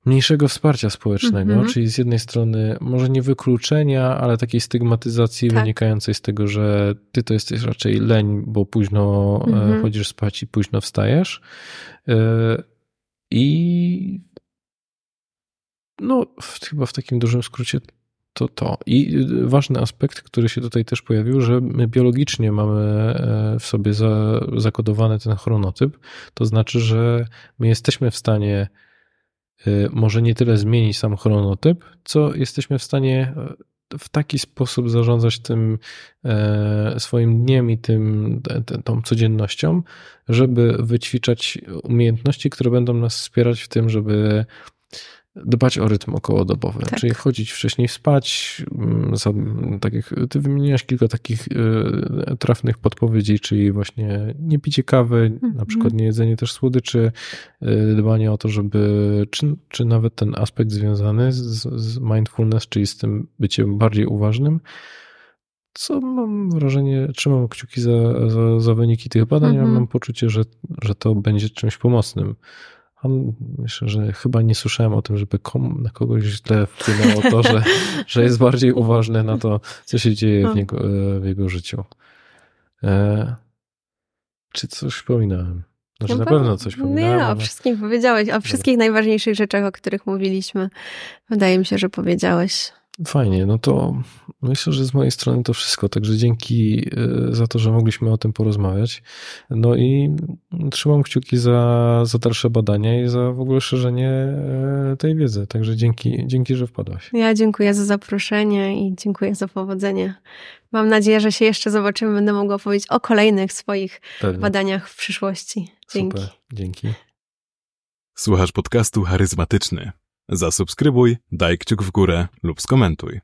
Speaker 3: mniejszego wsparcia społecznego, mm -hmm. czyli z jednej strony może nie wykluczenia, ale takiej stygmatyzacji tak. wynikającej z tego, że ty to jesteś raczej leń, bo późno mm -hmm. chodzisz spać i późno wstajesz. E, I no, chyba w takim dużym skrócie to to. I y, ważny aspekt, który się tutaj też pojawił, że my biologicznie mamy e, w sobie za, zakodowany ten chronotyp. To znaczy, że my jesteśmy w stanie może nie tyle zmienić sam chronotyp, co jesteśmy w stanie e, w taki sposób zarządzać tym e, swoim dniem i tym, tą codziennością, żeby wyćwiczać umiejętności, które będą nas wspierać w tym, żeby dbać o rytm okołodobowy, tak. czyli chodzić wcześniej spać, mm, tak jak ty wymieniłaś kilka takich y, trafnych podpowiedzi, czyli właśnie nie picie kawy, mm -hmm. na mhm. przykład nie jedzenie też słodyczy, y, dbanie o to, żeby, czy, czy nawet ten aspekt związany z, z mindfulness, czyli z tym byciem bardziej uważnym, co mam wrażenie, trzymam kciuki za, za, za wyniki tych badań, a mam poczucie, że, że to będzie czymś pomocnym. Myślę, że chyba nie słyszałem o tym, żeby kom, na kogoś źle wpłynęło to, że, że jest bardziej uważny na to, co się dzieje w, no. niego, e, w jego życiu. E, czy coś wspominałem? Znaczy no na pewno coś pominąłem.
Speaker 1: Nie, o wszystkim powiedziałeś, o wszystkich najważniejszych rzeczach, o których mówiliśmy. Wydaje mi się, że powiedziałeś.
Speaker 3: Fajnie, no to myślę, że z mojej strony to wszystko. Także dzięki e, za to, że mogliśmy o tym porozmawiać. No i trzymam kciuki za, za dalsze badania i za w ogóle szerzenie e, tej wiedzy. Także dzięki, dzięki, że wpadłaś.
Speaker 1: Ja dziękuję za zaproszenie i dziękuję za powodzenie. Mam nadzieję, że się jeszcze zobaczymy. Będę mogła powiedzieć o kolejnych swoich Pewnie. badaniach w przyszłości. Dzięki. Super,
Speaker 3: dzięki.
Speaker 2: Słuchasz podcastu charyzmatyczny. Zasubskrybuj, daj kciuk w górę lub skomentuj.